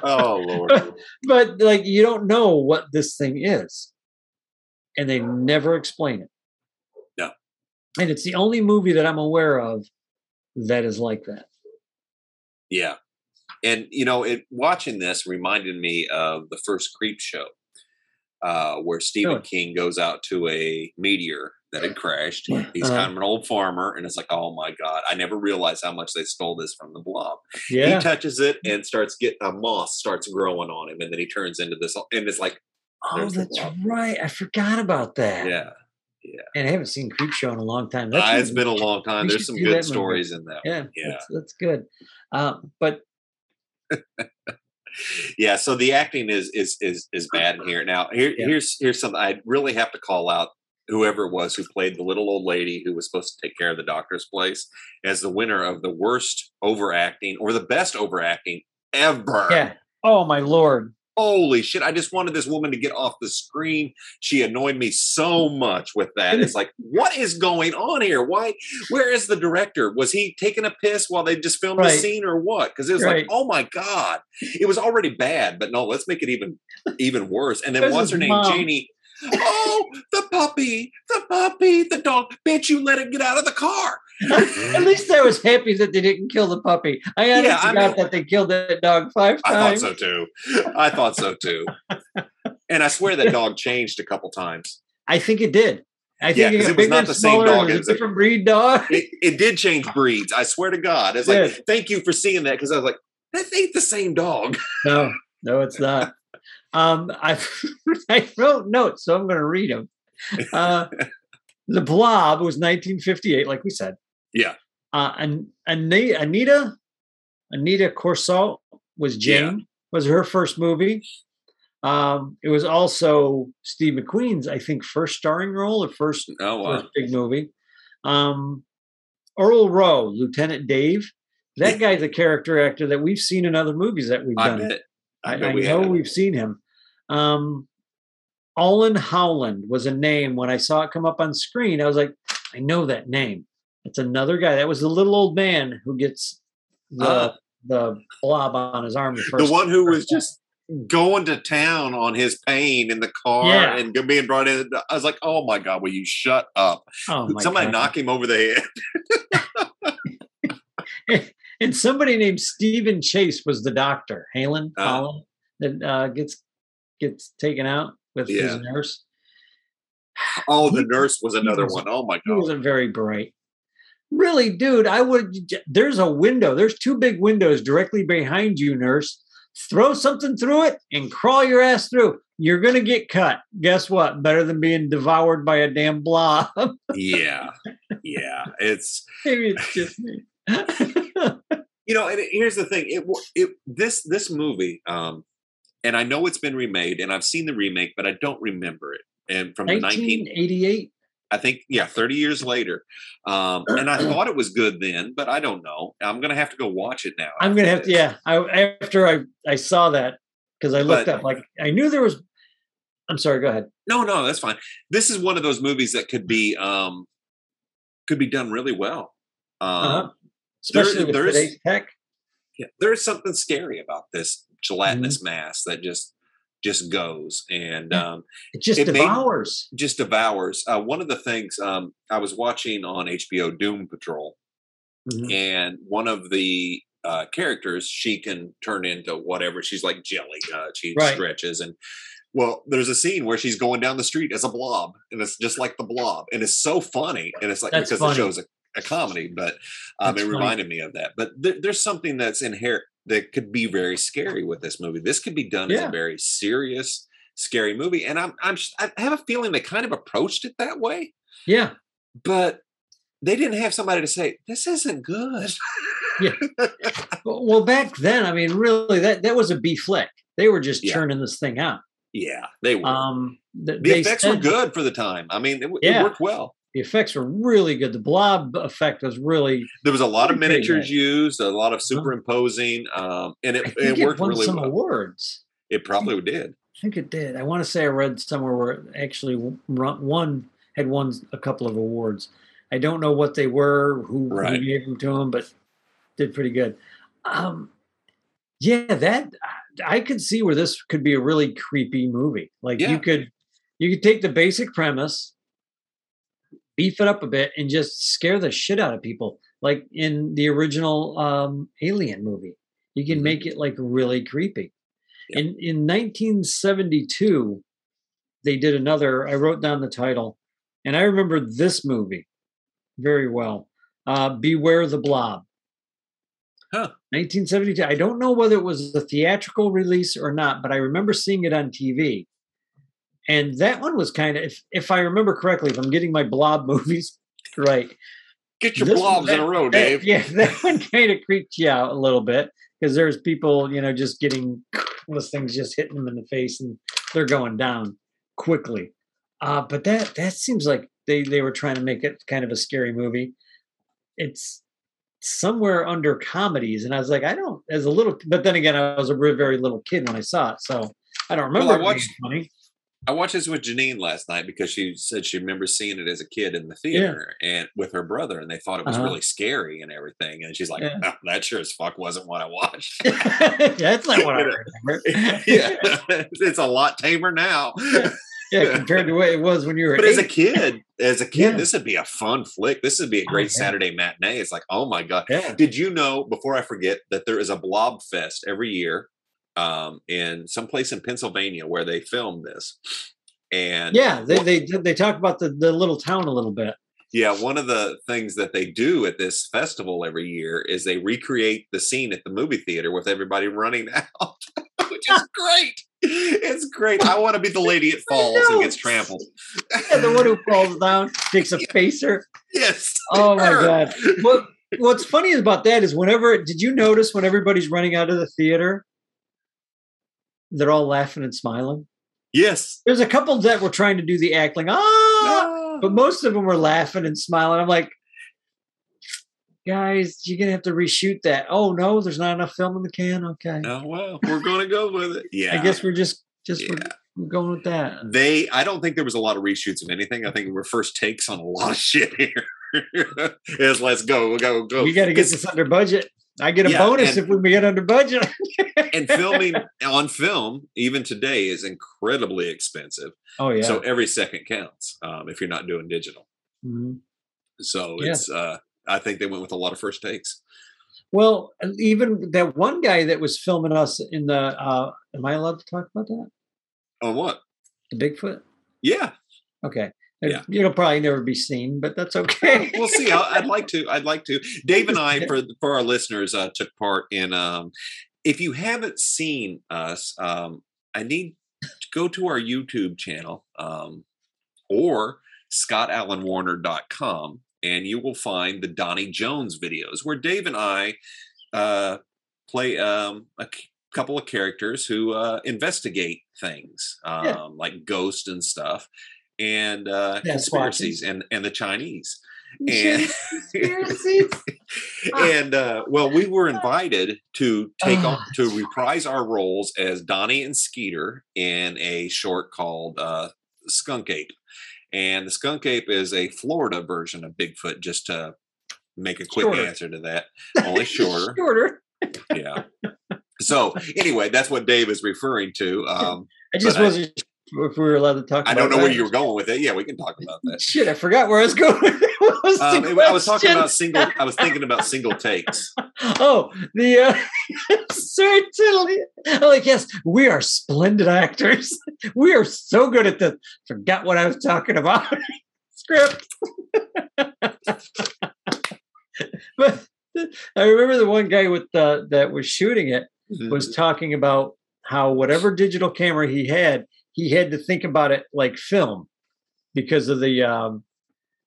Oh Lord. but like you don't know what this thing is, and they never explain it. No. And it's the only movie that I'm aware of that is like that. Yeah. And you know, it watching this reminded me of the first creep show. Uh, where Stephen? King goes out to a meteor that had crashed. He's Uh-huh. kind of an old farmer, and it's like, oh my god, I never realized how much they stole this from the blob. Yeah. He touches it and starts getting a moss starts growing on him, and then he turns into this, and it's like, oh, that's right. I forgot about that. yeah, Yeah. And I haven't seen Creepshow in a long time. Uh, it's been a long time. There's some good that movie. stories in that. yeah, yeah. That's, that's good. Um, but yeah, so the acting is is is is bad in here. Now, here, Yeah. here's here's something I really have to call out whoever it was who played the little old lady who was supposed to take care of the doctor's place as the winner of the worst overacting or the best overacting ever. Yeah. Oh my lord. Holy shit. I just wanted this woman to get off the screen. She annoyed me so much with that. It's like, what is going on here? Why? Where is the director? Was he taking a piss while they just filmed the scene or what? Because it was Right. like, oh my God. It was already bad, but no, let's make it even even worse. And then There's what's her name? mom. Janie. Oh, the puppy, the puppy, the dog. Bitch, you let it get out of the car. At least I was happy that they didn't kill the puppy. I honestly Yeah, I forgot mean- that they killed that dog five times. I thought so too. I thought so too. And I swear that dog changed a couple times. I think it did. I Yeah, think 'cause it, it was not the same dog, It was a- different breed dog. it, it did change breeds. I swear to God. It's like, Did. thank you for seeing that because I was like, that ain't the same dog. No, no, it's not. Um, I I wrote notes, so I'm going to read them. Uh, the Blob was 1958, like we said. Yeah. Uh, and Aneta, Aneta, Aneta Corsaut was Jane. Was her first movie. Um, it was also Steve McQueen's, I think, first starring role or first Oh wow. first big movie. Um, Earl Rowe, Lieutenant Dave. That guy's a character actor that we've seen in other movies that we've I done. bet. I, bet I we know have. we've seen him. Um, Olin Howland was a name when I saw it come up on screen. I was like, I know that name. It's another guy. That was the little old man who gets the Ah. the blob on his arm. The, The one who was just going to town on his pain in the car Yeah. and being brought in. I was like, oh my God, will you shut up? Oh my Somebody God. knock him over the head. and somebody named Stephen Chase was the doctor. Halen Ah. Holland that uh, gets gets taken out with Yeah. his nurse. Oh, the He- nurse was another was- one. Oh my God. He wasn't very bright. Really, dude, I would. There's a window. There's two big windows directly behind you, nurse. Throw something through it and crawl your ass through. You're gonna get cut. Guess what? Better than being devoured by a damn blob. yeah. Yeah. It's, Maybe it's just me. you know, and here's the thing. It, it, this, this movie, um, and I know it's been remade and I've seen the remake, but I don't remember it. And from the 19, 1988. I think, yeah, 30 years later. Um, and I thought it was good then, but I don't know. I'm going to have to go watch it now. I'm gonna have to. Yeah, I, after I I saw that because I looked But- up like I knew there was. I'm sorry. Go ahead. No, no, that's fine. This is one of those movies that could be, um, could be done really well. Um, Uh-huh. there- Especially with there's- today's tech. yeah, there is something scary about this gelatinous mass that just just goes and um, It just it made- devours. just devours. Uh, one of the things um, I was watching on HBO, Doom Patrol, Mhm. and one of the uh, characters she can turn into whatever. She's like jelly. Uh, she Right. stretches and. Well, there's a scene where she's going down the street as a blob, and it's just like the blob, and it's so funny, and it's like That's because funny. the show's a, a comedy, but um, it funny. reminded me of that. But there, there's something that's inherent that could be very scary with this movie. This could be done as a very serious, scary movie, and I'm I'm I have a feeling they kind of approached it that way, Yeah. but they didn't have somebody to say this isn't good. Yeah. Well, back then, I mean, really, that that was a B flick. They were just Yeah. churning this thing out. yeah, they were. Um, th- the effects were good for the time. I mean, it, Yeah. it worked well. The effects were really good. The blob effect was really. There was a lot of miniatures good. used, a lot of superimposing, um, and it, think it it worked won really some well. awards. It probably did. I think it did. I want to say I read somewhere where it actually one had won a couple of awards. I don't know what they were, who, who gave them to him, but did pretty good. Um, yeah, that I could see where this could be a really creepy movie. Like Yeah. you could you could take the basic premise, beef it up a bit, and just scare the shit out of people, like in the original um, Alien movie. You can Mhm. make it like really creepy. Yeah. In in 1972, they did another. I wrote down the title, and I remember this movie very well. Uh, Beware the Blob. Huh. 1972. I don't know whether it was a theatrical release or not, but I remember seeing it on TV. And that one was kind of, if, if I remember correctly, if I'm getting my blob movies right, Get your blobs in a row, that- Dave. yeah, that one kind of creeped you out a little bit because there's people, you know, just getting those things just hitting them in the face and they're going down quickly. Uh, but that that seems like they they were trying to make it kind of a scary movie. It's somewhere under comedies, and I was like, I don't as a little. But then again, I was a very, very little kid when I saw it, so I don't remember. Well, I watched- funny. I watched this with Janine last night because she said she remembers seeing it as a kid in the theater and with her brother, and they thought it was Uh-huh. really scary and everything. And she's like, Yeah. "No, "That sure as fuck wasn't what I watched." Yeah, that's not what I remember. yeah, it's a lot tamer now. yeah, compared to what it was when you were. But as a kid, as a kid, Yeah. this would be a fun flick. This would be a Oh, great yeah. Saturday matinee. It's like, oh my god! yeah, Did you know? Before I forget, that there is a Blob Fest every year um, in some place in Pennsylvania where they film this. And yeah, they they they talk about the the little town a little bit. yeah, one of the things that they do at this festival every year is they recreate the scene at the movie theater with everybody running out, which is great. It's great. I want to be the lady it falls and gets trampled. Yeah, the one who falls down takes a pacer. Yes. Oh my god! What What's funny about that is whenever did you notice when everybody's running out of the theater, they're all laughing and smiling. Yes. There's a couple that were trying to do the act like ah, but most of them were laughing and smiling. I'm like, guys, you're gonna have to reshoot that. Oh no, there's not enough film in the can. Okay, Oh well, we're gonna go with it. Yeah. I guess we're just just we're- Yeah. we're going with that. they i don't think there was a lot of reshoots of anything i think we were first takes on a lot of shit here is let's go we'll go go We got to get this under budget. I get a Yeah, bonus and- if we get under budget. and filming on film even today is incredibly expensive oh yeah. so every second counts um, if you're not doing digital Mhm. so Yeah. it's uh i think they went with a lot of first takes Well, even that one guy that was filming us in the. uh Am I allowed to talk about that? on what The Bigfoot. yeah Okay. Yeah. It'll probably never be seen, but that's okay. we'll see I, i'd like to i'd like to dave and i for for our listeners uh took part in um if you haven't seen us um i need to go to our youtube channel um or scottallenwarner.com and you will find the donnie jones videos where dave and i uh play um a couple of characters who uh investigate things um Yeah. like ghosts and stuff and uh Yeah, conspiracies and and the chinese and and uh, well, we were invited to take on Ah. to reprise our roles as Donnie and Skeeter in a short called uh, Skunk Ape, and the Skunk Ape is a Florida version of Bigfoot. Just to make a quick Shorter. answer to that, only shorter. Shorter. yeah. So anyway, that's what Dave is referring to. Um, I just wasn't sure if we were allowed to talk. I don't know where you were going with it. Yeah, we can talk about that. Shit, I forgot where I was going. Was Um, I was talking about single. I was thinking about single takes. Oh, the uh, certainly. I'm like, yes, we are splendid actors. We are so good at this. Forgot what I was talking about. Script. but I remember the one guy with the that was shooting it was talking about how whatever digital camera he had, he had to think about it like film because of the um,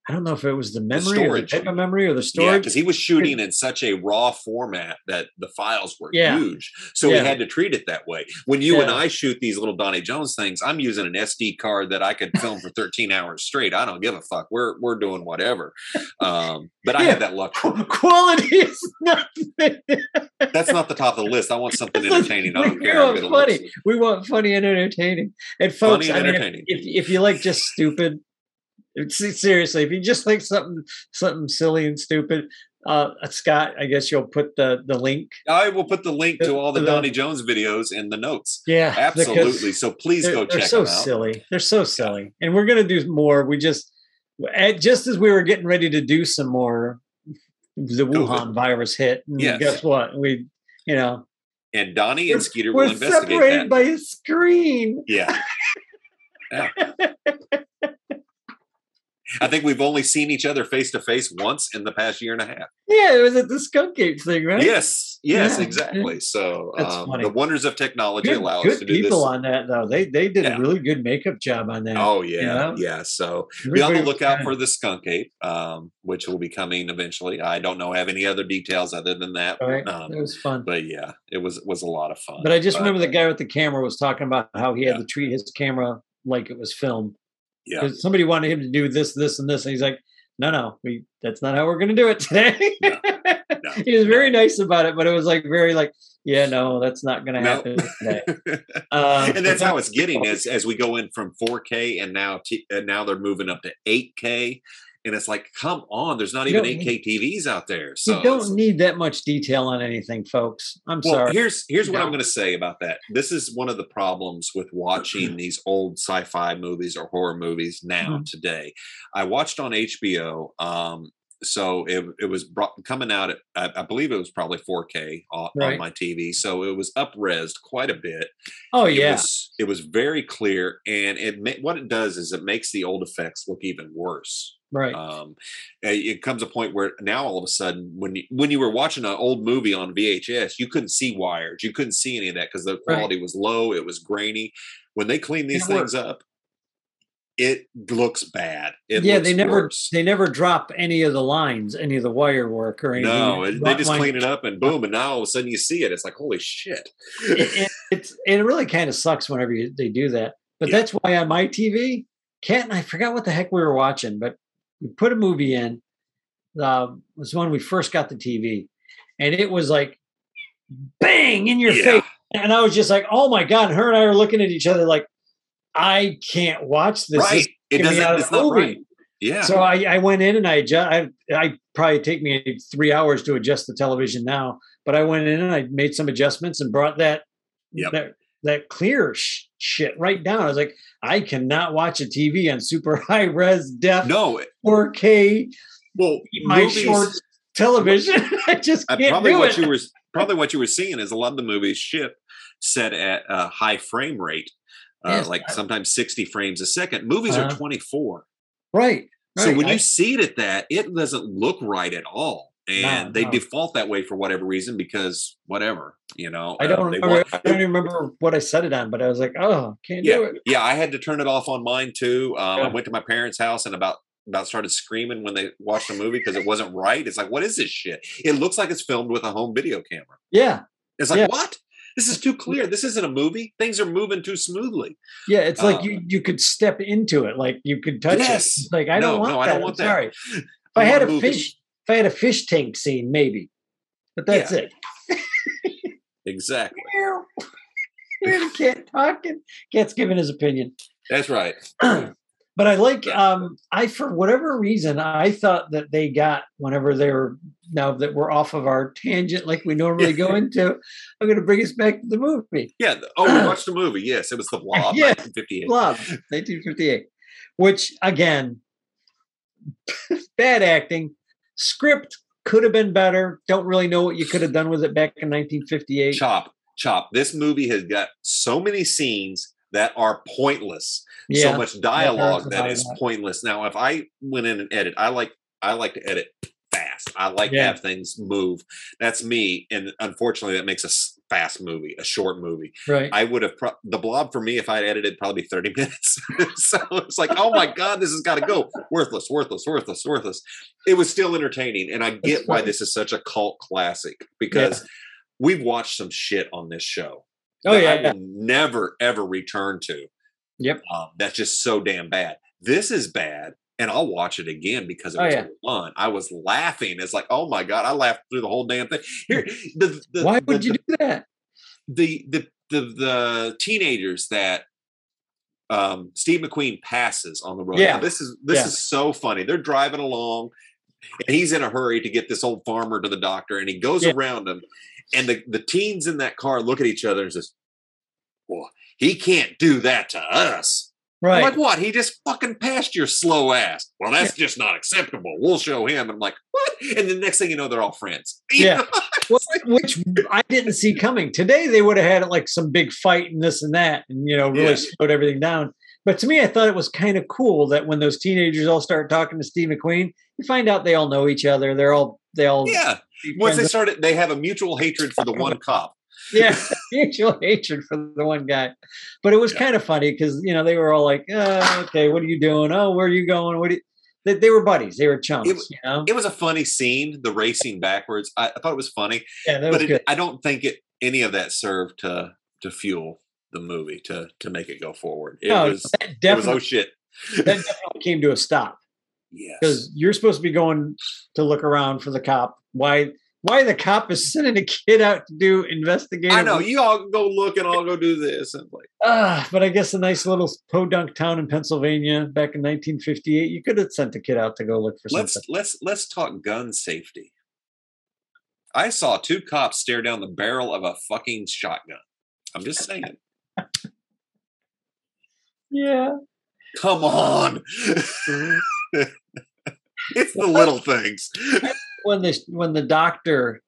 I don't know if it was the memory or the storage. type of memory or the story. Yeah, because he was shooting in such a raw format that the files were Yeah. huge. So Yeah. we had to treat it that way. When you and I shoot these little Donnie Jones things, I'm using an SD card that I could film for 13 hours straight. I don't give a fuck. We're we're doing whatever. Um, but I Yeah. have that luck. Quality is nothing. That's not the top of the list. I want something entertaining. I don't we care want funny. looks. We want funny and entertaining. And folks, Funny and I mean, if- entertaining. if, if you like just stupid, seriously, if you just like something something silly and stupid, uh, uh, Scott, I guess you'll put the the link. I will put the link to all the The- Donnie Jones videos in the notes. Yeah, Absolutely. So please They're, go they're check so them out. silly. They're so silly, and we're gonna do more. We just at, just as we were getting ready to do some more, the Wuhan virus hit. And Yes. guess what? We, you know, And Donnie and Skeeter we're will investigate separated that. by a screen. Yeah. Yeah. I think we've only seen each other face to face once in the past year and a half. Yeah, it was at the Skunk Ape thing, right? Yes, yes, Yeah, exactly. So um, the wonders of technology Good, allow us good to do this. people on that though. They they did Yeah. a really good makeup job on that. Oh yeah, know? yeah. So be on the lookout for the skunk ape, um, which will be coming eventually. I don't know have any other details other than that. Right, Um, it was fun. but yeah, it was was a lot of fun. But I just remember the guy with the camera was talking about how he had Yeah. to treat his camera like it was film. Yeah, Because somebody wanted him to do this, this, and this, and he's like, "No, no, we that's not how we're going to do it today." No, no, he was very nice about it, but it was like very like, "Yeah, no, that's not going to happen today." Um, and that's how it's getting as as we go in from 4K and now t- and now they're moving up to 8K, and it's like, come on, there's not You even 8K TVs out there. So you don't need that much detail on anything, folks. I'm Well, sorry. here's here's what I'm going to say about that. This is one of the problems with watching these old sci-fi movies or horror movies now Mhm. today. I watched on HBO. Um, so it, it was brought, coming out at I, I believe it was probably 4K on, Right. on my TV. So it was upresed quite a bit. oh It yeah, was it was very clear, and it what it does is it makes the old effects look even worse. Right. Um, uh, it comes a point where now all of a sudden, when you, when you were watching an old movie on VHS, you couldn't see wires, you couldn't see any of that because the Right. quality was low, it was grainy. When they clean these it things up, it looks bad. It yeah, they never worse. they never drop any of the lines, any of the wire work or anything. No, it, they just line- clean it up and boom, and now all of a sudden you see it. It's like holy shit. it, it- it's it really kind of sucks whenever you, they do that. But Yeah. that's why on my TV, Cat and I forgot what the heck we were watching, but we put a movie in. Uh, was when we first got the TV, and it was like bang in your Yeah. face, and I was just like, "Oh my god!" And her and I were looking at each other like, "I can't watch this." This. It get me out doesn't. It's not movie. right. Yeah. So I, I went in and I adjust. I, I probably take me three hours to adjust the television now, but I went in and I made some adjustments and brought that Yep. that that clear sh- shit right down. I was like, I cannot watch a TV on super high res def no. 4K Well, my movies- short television. I just Uh, can't probably do what it. you were probably what you were seeing is a lot of the movies ship set at a high frame rate, uh, Yes. like sometimes sixty frames a second. Movies are Uh-huh. twenty four, right. so when I- you see it at that, it doesn't look right at all, and No, they no. default that way for whatever reason because whatever you know. I uh, don't remember. want- I don't even remember what I set it on, but I was like, oh, can't do yeah, it. yeah. I had to turn it off on mine too. Um, I went to my parents' house and about about started screaming when they watched the movie because it wasn't right. It's like, what is this shit? It looks like it's filmed with a home video camera. Yeah, It's like, Yeah. what? This is too clear. This isn't a movie. Things are moving too smoothly. yeah. It's like Uh, you you could step into it, like you could touch Yes. it. It's like I No, don't want no, I that. don't want I'm that. Sorry. If I I had a a movie. fish, if I had a fish tank scene, maybe, but that's it. Exactly. Hear the cat talking. Cat's giving his opinion. That's right. but I like um I for whatever reason I thought that they got whenever they were now that we're off of our tangent like we normally go into, I'm gonna bring us back to the movie. Yeah. Oh, we watched the movie. Yes, it was the Blob, Yeah. 1958. Blob, 1958. Which again, bad acting. Script could have been better. Don't really know what you could have done with it back in 1958. Chop, chop. This movie has got so many scenes that are pointless. Yeah. So much dialogue that is that lot of is that. pointless. Now, if I went in and edit, I like I like to edit fast. I like to have things move. That's me, and unfortunately, that makes a s- fast movie, a short movie. right. I would have pro- the blob for me if I had edited probably 30 minutes. so it's like, oh my god, this has got to go. Worthless, worthless, worthless, worthless. It was still entertaining, and I get why this is such a cult classic because we've watched some shit on this show. Oh, that yeah, I yeah. never ever return to. Yep. Um, that's just so damn bad. This is bad. And I'll watch it again because it Oh, was yeah. fun. I was laughing. It's like, oh my god, I laughed through the whole damn thing. Here, the, the, Why the- would you do that? the the the the teenagers that um Steve McQueen passes on the road. Yeah. Now, this is this Yeah. is so funny. They're driving along and he's in a hurry to get this old farmer to the doctor and he goes Yeah. around him and the the teens in that car look at each other and says, "Well, he can't do that to us." Right. I'm like, "What? He just fucking passed your slow ass." Well, that's just not acceptable. We'll show him. I'm like, "What?" And the next thing you know, they're all friends. You Yeah. Well, which I didn't see coming. Today they would have had like some big fight and this and that, and you know, really Yeah. slowed everything down. But to me, I thought it was kind of cool that when those teenagers all start talking to Steve McQueen, you find out they all know each other. They're all they all Yeah. Once they started, they have a mutual hatred for the one cop. yeah, mutual hatred for the one guy. But it was Yeah. kind of funny because you know they were all like, uh, "Okay, what are you doing? Oh, where are you going? What?" Do you... They, they were buddies. They were chums. It- you know? It was a funny scene, the racing backwards. I, I thought it was funny, yeah, that was but it, good. I don't think it any of that served to to fuel the movie to to make it go forward. It no, was that it was definitely, oh shit. that definitely came to a stop yes. because you're supposed to be going to look around for the cop. Why? Why the cop is sending a kid out to do investigative? I know you all go look and I'll go do this and like Ah, but I guess a nice little podunk town in Pennsylvania back in 1958. You could have sent a kid out to go look for let's something. let's let's talk gun safety. I saw two cops stare down the barrel of a fucking shotgun. I'm just saying. Yeah. Come on. it's the little things. When the when the doctor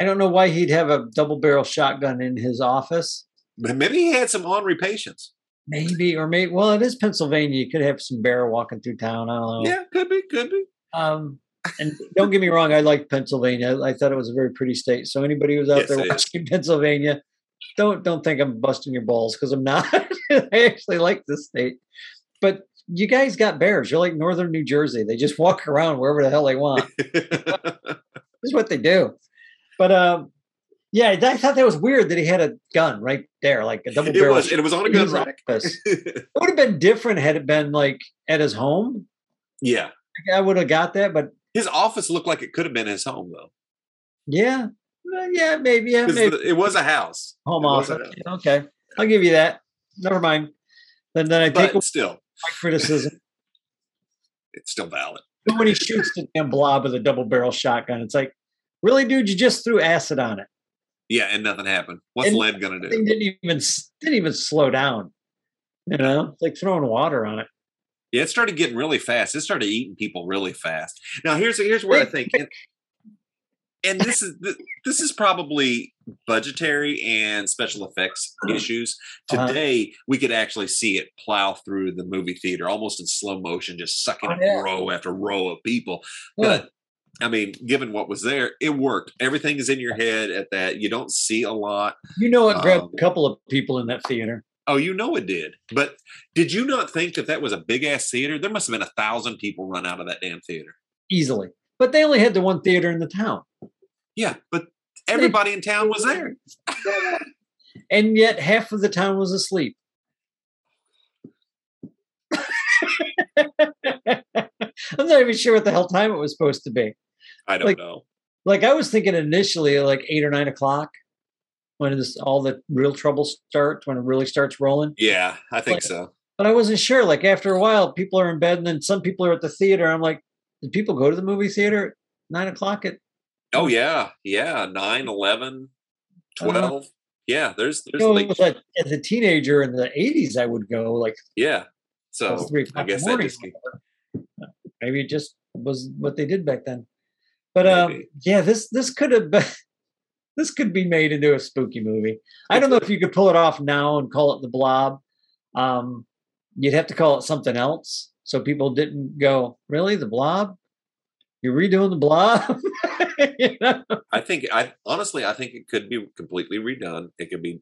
I don't know why he'd have a double barrel shotgun in his office. But Maybe he had some ornery patients. Maybe or maybe well, it is Pennsylvania. You could have some bear walking through town. I don't know. Yeah, could be, could be. Um and don't get me wrong, I like Pennsylvania. I thought it was a very pretty state. So anybody who's out Yes, there watching Pennsylvania, don't don't think I'm busting your balls because I'm not. I actually like this state. But you guys got bears. You're like northern New Jersey. They just walk around wherever the hell they want. This is what they do. But um, yeah, I thought that was weird that he had a gun right there, like a double it barrel. was. It was on a gun rack. It would have been different had it been like at his home. yeah. I would have got that, but His office looked like it could have been his home though. yeah, well, yeah, maybe, yeah, maybe It was a house. home it office. house. Okay, I'll give you that. Never mind. Then, then I take But still, my criticism. it's still valid. But when he shoots the damn blob with a double barrel shotgun, it's like, really, dude, you just threw acid on it. Yeah, and nothing happened. What's And lead gonna do? didn't even didn't even slow down. You know, it's like throwing water on it. Yeah, it started getting really fast. It started eating people really fast. Now here's here's where I think, and, this is this is probably budgetary and special effects issues. Uh-huh. Today we could actually see it plow through the movie theater almost in slow motion, just sucking Oh, yeah. row after row of people. Yeah. But I mean, given what was there, it worked. Everything is in your head at that. You don't see a lot. You know, it grabbed Um, a couple of people in that theater. Oh, you know it did. But did you not think that that was a big ass theater? There must have been a thousand people run out of that damn theater. easily. But they only had the one theater in the town. Yeah, but everybody in town was there. And yet half of the town was asleep. I'm not even sure what the hell time it was supposed to be. I don't Like- know. Like I was thinking initially like eight or nine o'clock when this all the real trouble starts, when it really starts rolling. Yeah, I think Like- so. But I wasn't sure. Like after a while, people are in bed and then some people are at the theater. I'm like, did people go to the movie theater at nine o'clock at Oh yeah, yeah. 9, 11, Uh-huh. 12. Yeah, there's there's you know, a, as a teenager in the eighties, I would go like Yeah. So three I guess that just Maybe it just was what they did back then. But um, yeah, this this could have been this could be made into a spooky movie. I don't know if you could pull it off now and call it the Blob. Um, you'd have to call it something else so people didn't go really the Blob. You're redoing the Blob. You know? I think I honestly I think it could be completely redone. It could be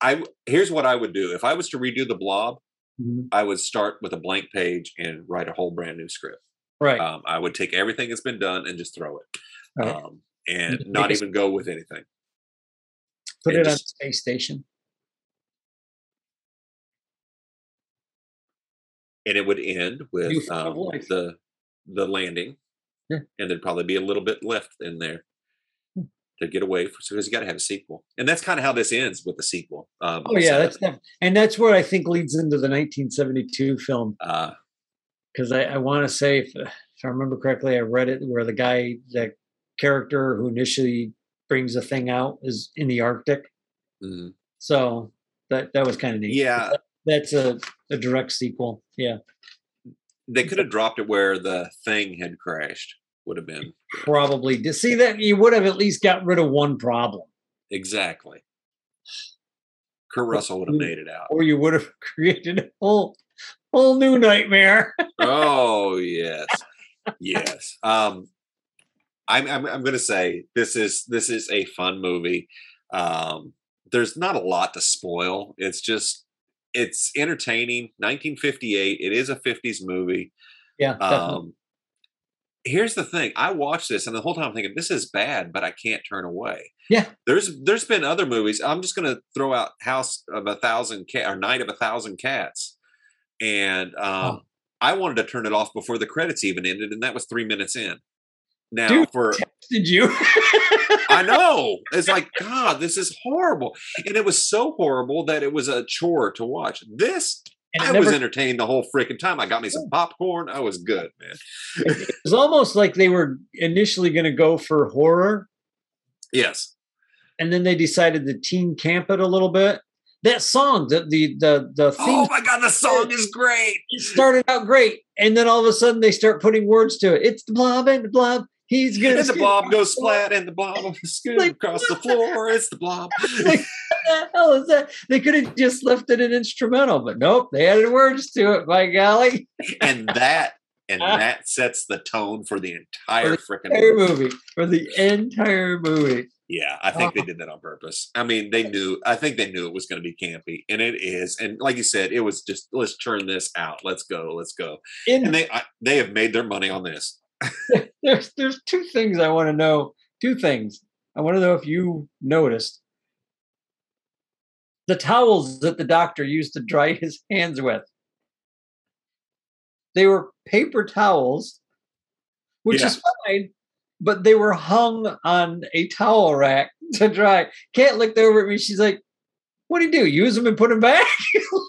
I here's what I would do. If I was to redo the blob, Mhm. I would start with a blank page and write a whole brand new script. Right. Um, I would take everything that's been done and just throw it. Right. Um, and not even go with anything. Put and it on just- space station. and it would end with um, the the landing, Yeah. and there'd probably be a little bit left in there Hmm. to get away because you got to have a sequel, and that's kind of how this ends with the sequel. Um, Oh yeah, so, that's def- and that's where I think leads into the 1972 film uh, because I, I want to say if, if I remember correctly, I read it where the guy, that character who initially brings the thing out is in the Arctic. mhm. So that that was kind of neat. yeah, that's a, a direct sequel. Yeah, they could have dropped it where the thing had crashed. Would have been probably. To see that you would have at least got rid of one problem. exactly Kurt Russell would have made it out. or you would have created a whole whole new nightmare. oh yes, yes. Um, I'm I'm, I'm going to say this is this is a fun movie. Um, there's not a lot to spoil. It's just it's entertaining. 1958. It is a 50s movie. Yeah. definitely. Um, here's the thing. I watched this, and the whole time I'm thinking this is bad, but I can't turn away. Yeah. There's there's been other movies. I'm just going to throw out House of a Thousand Cat or Night of a Thousand Cats, and um, Oh. I wanted to turn it off before the credits even ended, and that was three minutes in. Now Dude. for Did you? I know. It's like, God, this is horrible. And it was so horrible that it was a chore to watch. This, I never- was entertained the whole freaking time. I got me some popcorn. I was good, man. it was almost like they were initially going to go for horror, Yes. and then they decided to teen camp it a little bit. That song, the the the, the theme Oh my God, the song is great. it started out great, and then all of a sudden they start putting words to it. It's the blob and the blob. He's gonna. And the blob goes splat and the blob scoot Like, across the floor. It's the blob. Like, what the hell is that? They could have just left it an instrumental, but nope, they added words to it. By golly, and that and ah. that sets the tone for the entire freaking movie. movie for the entire movie. Yeah, I think they Oh. did that on purpose. I mean, they knew. I think they knew it was going to be campy, and it is. And like you said, it was just let's churn this out. Let's go. Let's go. In And they I, they have made their money on this. there's there's two things I want to know. Two things I want to know if you noticed the towels that the doctor used to dry his hands with. They were paper towels, which Yeah. is fine, but they were hung on a towel rack to dry. Cat looked over at me. She's like, "What do you do? Use them and put them back?"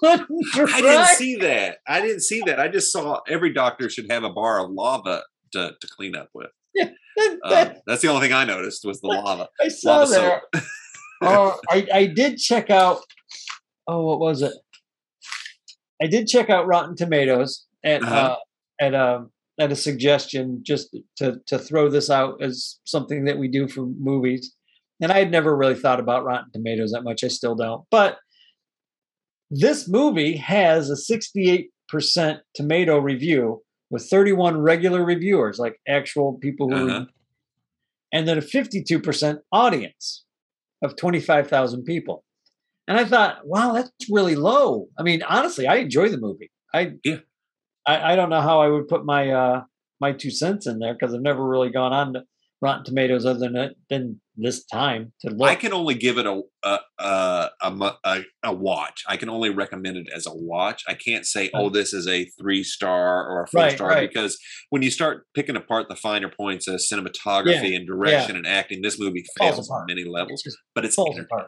Let 'em I didn't see that. I didn't see that. I just saw every doctor should have a bar of lava to, to clean up with. That- Um, that's the only thing I noticed was the lava. I saw Lava that. soap. Oh, I, I did check out. Oh, what was it? I did check out Rotten Tomatoes at Uh-huh. uh, at a at a suggestion just to to throw this out as something that we do for movies. And I had never really thought about Rotten Tomatoes that much. I still don't. But this movie has a 68% tomato review with 31 regular reviewers, like actual people who, Uh-huh. and then a 52% audience of 25,000 people. And I thought, wow, that's really low. I mean, honestly, I enjoy the movie. I Yeah. I, I don't know how I would put my uh my two cents in there because I've never really gone on to Rotten Tomatoes other than than this time to look. I can only give it a a, a a a a watch. I can only recommend it as a watch. I can't say, "Oh, this is a three star or a four Right, star," right. because when you start picking apart the finer points of cinematography and direction and acting, this movie fails on many levels. just But it's falls apart.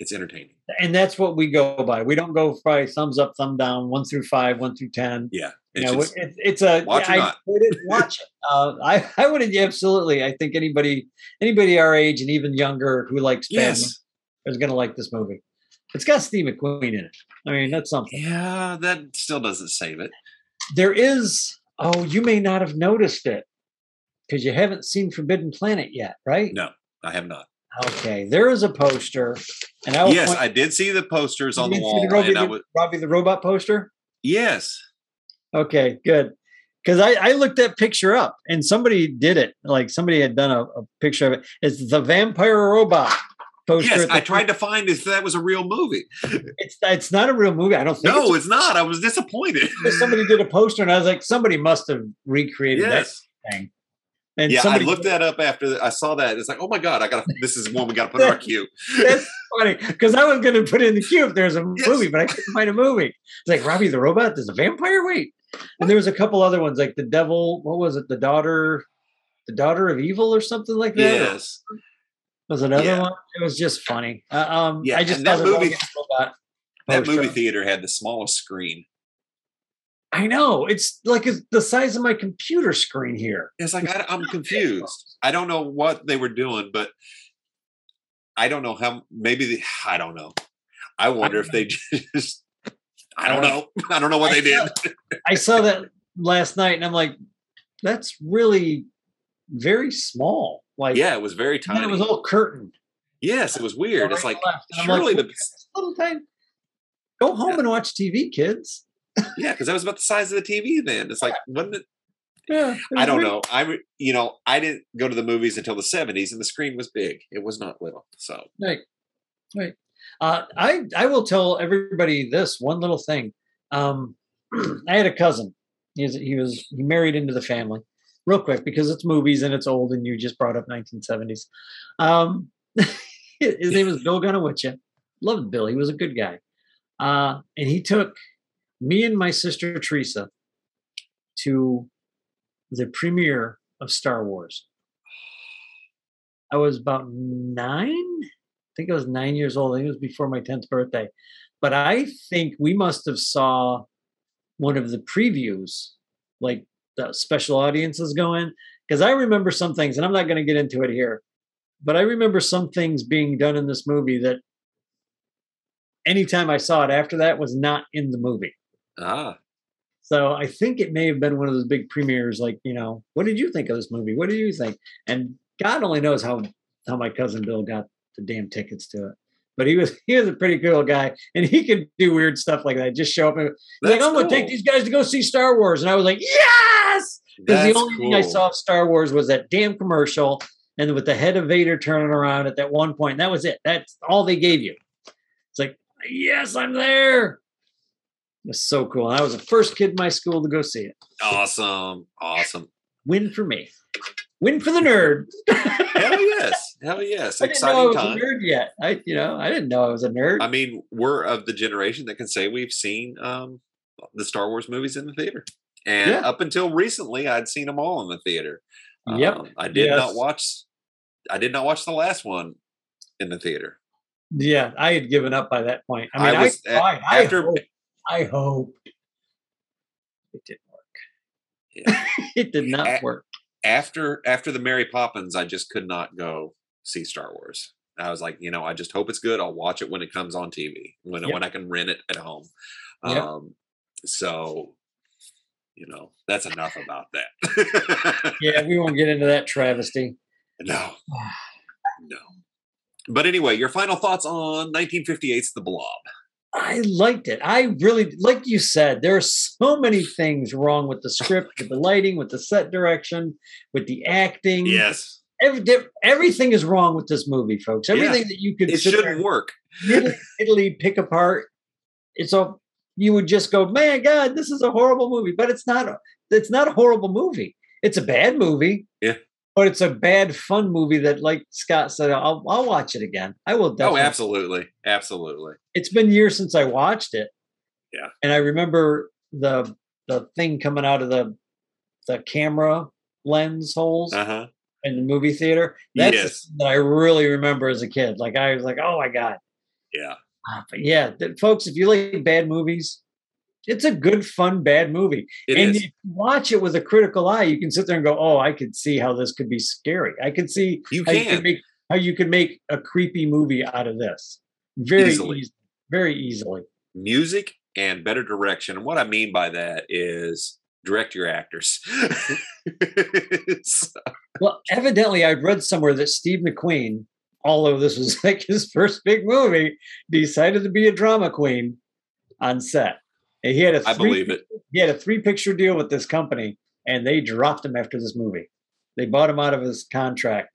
It's entertaining. and that's what we go by. We don't go by thumbs up, thumb down, one through five, one through ten. Yeah, You it's know, just- it, it's a Watch or I not. wouldn't watch it. Uh, I I would absolutely. I think anybody anybody our age and even younger who likes yes, is going to like this movie. It's got Steve McQueen in it. I mean, that's something. yeah, that still doesn't save it. There is. Oh, you may not have noticed it because you haven't seen Forbidden Planet yet, right? No, I have not. Okay, there is a poster, and I Yes, point- I did see the posters on the wall, Robbie, and I the, would Robby the robot poster. yes. Okay, good. Because I, I looked that picture up and somebody did it. Like somebody had done a, a picture of it. It's the vampire robot poster. Yes, I tried to find if that was a real movie. It's it's not a real movie. I don't think. No, it's, it's not. I was disappointed. somebody did a poster and I was like, somebody must have recreated yes. that thing. And Yeah, I looked that up after the- I saw that. It's like, oh my god, I got this is one we got to put in our queue. That's funny because I was going to put it in the queue if there's a Yes. movie, but I couldn't find a movie. It's like Robby the robot. There's a vampire. Wait, and there was a couple other ones like the devil. What was it? The daughter, the daughter of evil, or something like that. Yes. was another Yeah. one. It was just funny. Uh, um, Yeah, I just that movie- Robby the robot That movie theater had the smallest screen. I know it's like it's the size of my computer screen here. It's like I, I'm confused. I don't know what they were doing, but I don't know how. Maybe the, I don't know. I wonder if they just. I don't know. I don't know what they did. I saw that last night, and I'm like, that's really very small. Like, Yeah, it was very tiny. it was all curtained. Yes, it was weird. It's like. Surely like, the little time. Go home Yeah. and watch TV, kids. Yeah, because that was about the size of the TV then. It's like wasn't it? Yeah, I don't know. I you know I didn't go to the movies until the seventies, and the screen was big. It was not little. So Right, right. Uh, I I will tell everybody this one little thing. Um, I had a cousin. He was, he was he married into the family. Real quick because it's movies and it's old, and you just brought up 1970s. Um, his name was Bill Gunawitcha. Loved Bill. He was a good guy. Uh, and he took me and my sister Teresa to the premiere of Star Wars. I was about nine. I think I was nine years old. I think it was before my 10th birthday. But I think we must have saw one of the previews, like the special audiences going. Because I remember some things, and I'm not going to get into it here, but I remember some things being done in this movie that anytime I saw it after that was not in the movie. Ah, So I think it may have been one of those big premieres, like, you know, what did you think of this movie? What do you think? And God only knows how how my cousin Bill got the damn tickets to it. But he was he was a pretty cool guy, and he could do weird stuff like that. Just show up and like, I'm gonna take these guys to go see Star Wars, and I was like, yes, because the only thing I saw of Star Wars was that damn commercial, and with the head of Vader turning around at that one point. That was it. That's all they gave you. It's like, yes, I'm there. It's so cool. I was the first kid in my school to go see it. awesome, awesome. Win for me. Win for the nerd. Hell yes, hell yes. I didn't know I Exciting was time. a nerd yet. I, you know, I didn't know I was a nerd. I mean, we're of the generation that can say we've seen um, the Star Wars movies in the theater, and Yeah. up until recently, I'd seen them all in the theater. Yep. Um, I did not watch. I did not watch the last one in the theater. yeah, I had given up by that point. I I mean, I, was- a- tried. I after- hoped. I hoped. It didn't work. Yeah. it did not A- work. After after the Mary Poppins, I just could not go see Star Wars. I was like, you know, I just hope it's good. I'll watch it when it comes on TV, when Yep. when I can rent it at home. Yep. Um, so, you know, that's enough about that. Yeah, we won't get into that travesty. No, no. But anyway, your final thoughts on 1958's The Blob? I liked it. I really, like you said, there are so many things wrong with the script, with the lighting, with the set direction, with the acting. Yes, Every, everything is wrong with this movie, folks. Yeah. Everything that you could it shouldn't work. Italy, pick apart. It's a you would just go, man, God, this is a horrible movie. But it's not. A, it's not a horrible movie. It's a bad movie. Yeah. But it's a bad fun movie that, like Scott said, I'll I'll watch it again. I will definitely. Oh, absolutely, absolutely. It's been years since I watched it. Yeah. And I remember the the thing coming out of the the camera lens holes Uh huh. in the movie theater. That's Yes. that I really remember as a kid. Like I was like, oh my god. Yeah. Ah, But yeah, th- folks, if you like bad movies, it's a good, fun, bad movie. It and is. if you watch it with a critical eye, you can sit there and go, "Oh, I could see how this could be scary. I could see You how you can. could make how you could make a creepy movie out of this very Easily. very easily." music and better direction. And what I mean by that is direct your actors. So- Well, evidently, I've read somewhere that Steve McQueen, although this was like his first big movie, decided to be a drama queen on set. And he had a I three- believe it. he had a three picture deal with this company and they dropped him after this movie. They bought him out of his contract.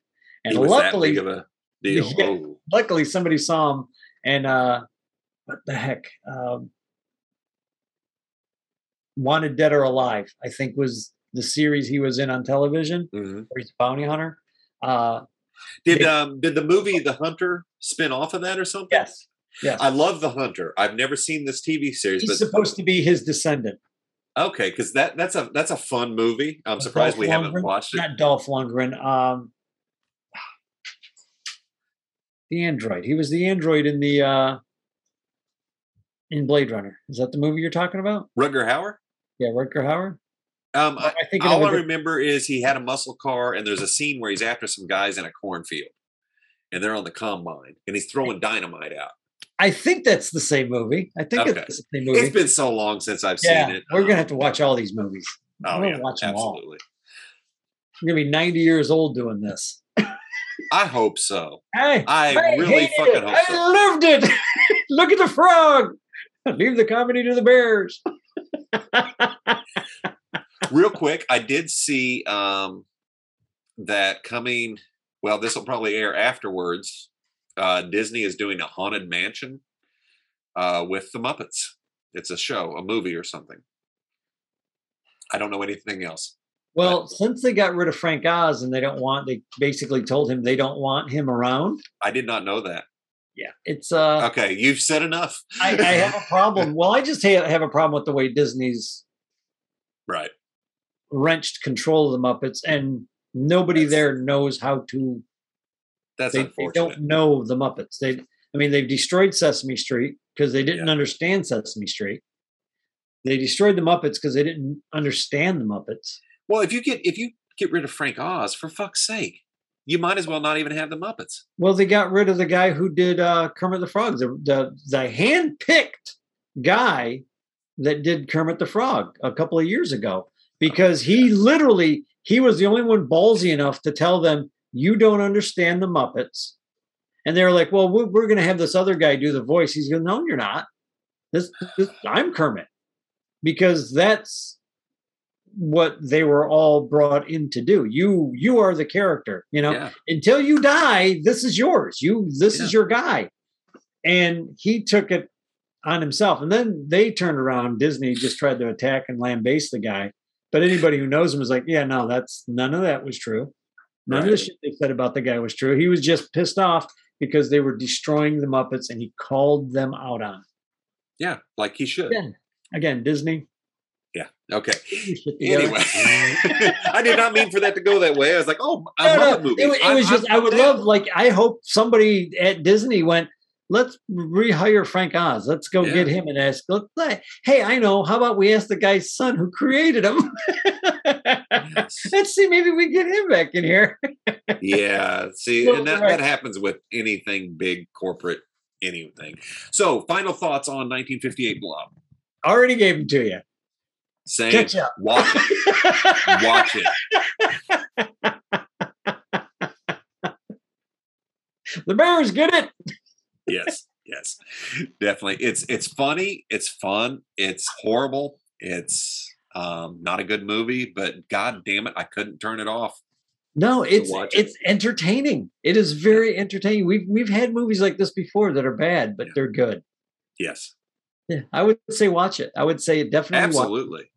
And luckily, that big of a deal. Yeah. Oh, luckily somebody saw him and uh what the heck? Um Wanted Dead or Alive, I think was the series he was in on television mhm. where he's a bounty hunter. Uh Did They- um did the movie The Hunter spin off of that or something? yes. Yes. I love The Hunter. I've never seen this TV series, He's but supposed to be his descendant. okay, because that that's a that's a fun movie. I'm surprised Dolph we haven't watched it. Not Dolph Lundgren. Um, the android. He was the android in the uh, in Blade Runner. Is that the movie you're talking about? Rutger Hauer. Yeah, Rutger Hauer. Um, I, I thinking all I I a diff- remember is he had a muscle car, and there's a scene where he's after some guys in a cornfield, and they're on the combine, and he's throwing dynamite out. I think that's the same movie. I think Okay. it's the same movie. It's been so long since I've yeah, seen it. we're gonna have to watch all these movies. Oh we're yeah, gonna watch them all. absolutely. We're gonna be 90 years old doing this. I hope so. Hey, I I really fucking it. hope I so. loved it. Look at the frog. Leave the comedy to the bears. Real quick, I did see um, that coming. Well, this will probably air afterwards. Uh, Disney is doing a haunted mansion uh, with the Muppets. It's a show, a movie, or something. I don't know anything else. Well, since they got rid of Frank Oz and they don't want, they basically told him they don't want him around. I did not know that. Yeah, it's uh, Okay, you've said enough. I, I have a problem. Well, I just ha- have a problem with the way Disney's right. wrenched control of the Muppets, and nobody That's- there knows how to. That's They, they don't know the Muppets. They, I mean, they've destroyed Sesame Street because they didn't Yeah. understand Sesame Street. They destroyed the Muppets because they didn't understand the Muppets. Well, if you get if you get rid of Frank Oz, for fuck's sake, you might as well not even have the Muppets. Well, they got rid of the guy who did uh, Kermit the Frog, the the, the hand picked guy that did Kermit the Frog a couple of years ago because he literally he was the only one ballsy enough to tell them you don't understand the Muppets, and they're like, "Well, we're, we're going to have this other guy do the voice." He's going, "No, you're not. This, this I'm Kermit," because that's what they were all brought in to do. You you are the character, you know Yeah. until you die, this is yours. You this Yeah. is your guy. And he took it on himself. And then they turned around. Disney just tried to attack and lambaste the guy. But anybody who knows him is like, yeah, no, that's none of that was true. None of the shit they said about the guy was true. He was just pissed off because they were destroying the Muppets and he called them out on. it. Yeah, like he should. Again, again, Disney. Yeah. Okay. get your shit together. Anyway, I did not mean for that to go that way. I was like, oh, a No, no, movie. It, it I'm- was just, I'm I would love, like, I hope somebody at Disney went, let's rehire Frank Oz. Let's go Yeah. get him and ask, hey, I know. How about we ask the guy's son who created him? let's see, maybe we get him back in here. yeah. See, Well, and that, right. that happens with anything big, corporate, anything. So, final thoughts on 1958 Blob. Already gave them to you. Same. Catch up. Watch it. Watch it. the Bears get it. Yes. Yes. Definitely. It's it's funny. It's fun. It's horrible. It's um, not a good movie, but god damn it, I couldn't turn it off. No, it's it. it's entertaining. It is very entertaining. We've we've had movies like this before that are bad, but Yeah. they're good. Yes. Yeah, I would say watch it. I would say definitely watch it. Absolutely.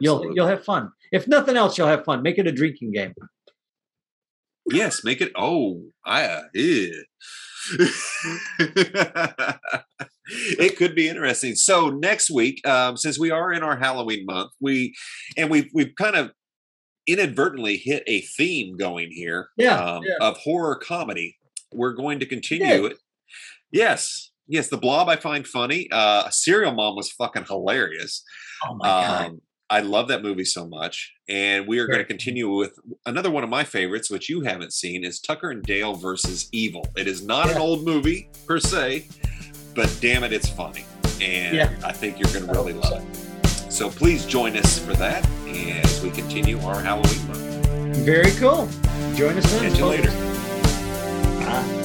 You'll you'll have fun. If nothing else, you'll have fun. Make it a drinking game. Yes, make it. Oh, I. Uh, ew. it could be interesting. So next week, um, since we are in our Halloween month, we and we've we've kind of inadvertently hit a theme going here Yeah, um, yeah. of horror comedy. We're going to continue it. Yes, yes. The Blob I find funny. Uh, Serial Mom was fucking hilarious. Oh my god. Um, I love that movie so much. And we are going to continue with another one of my favorites, which you haven't seen, is Tucker and Dale versus Evil. It is not an old movie per se, but damn it, it's funny. And Yeah. I think you're going to really love it. So please join us for that as we continue our Halloween month. Very cool. Join us then. Catch you later. Bye.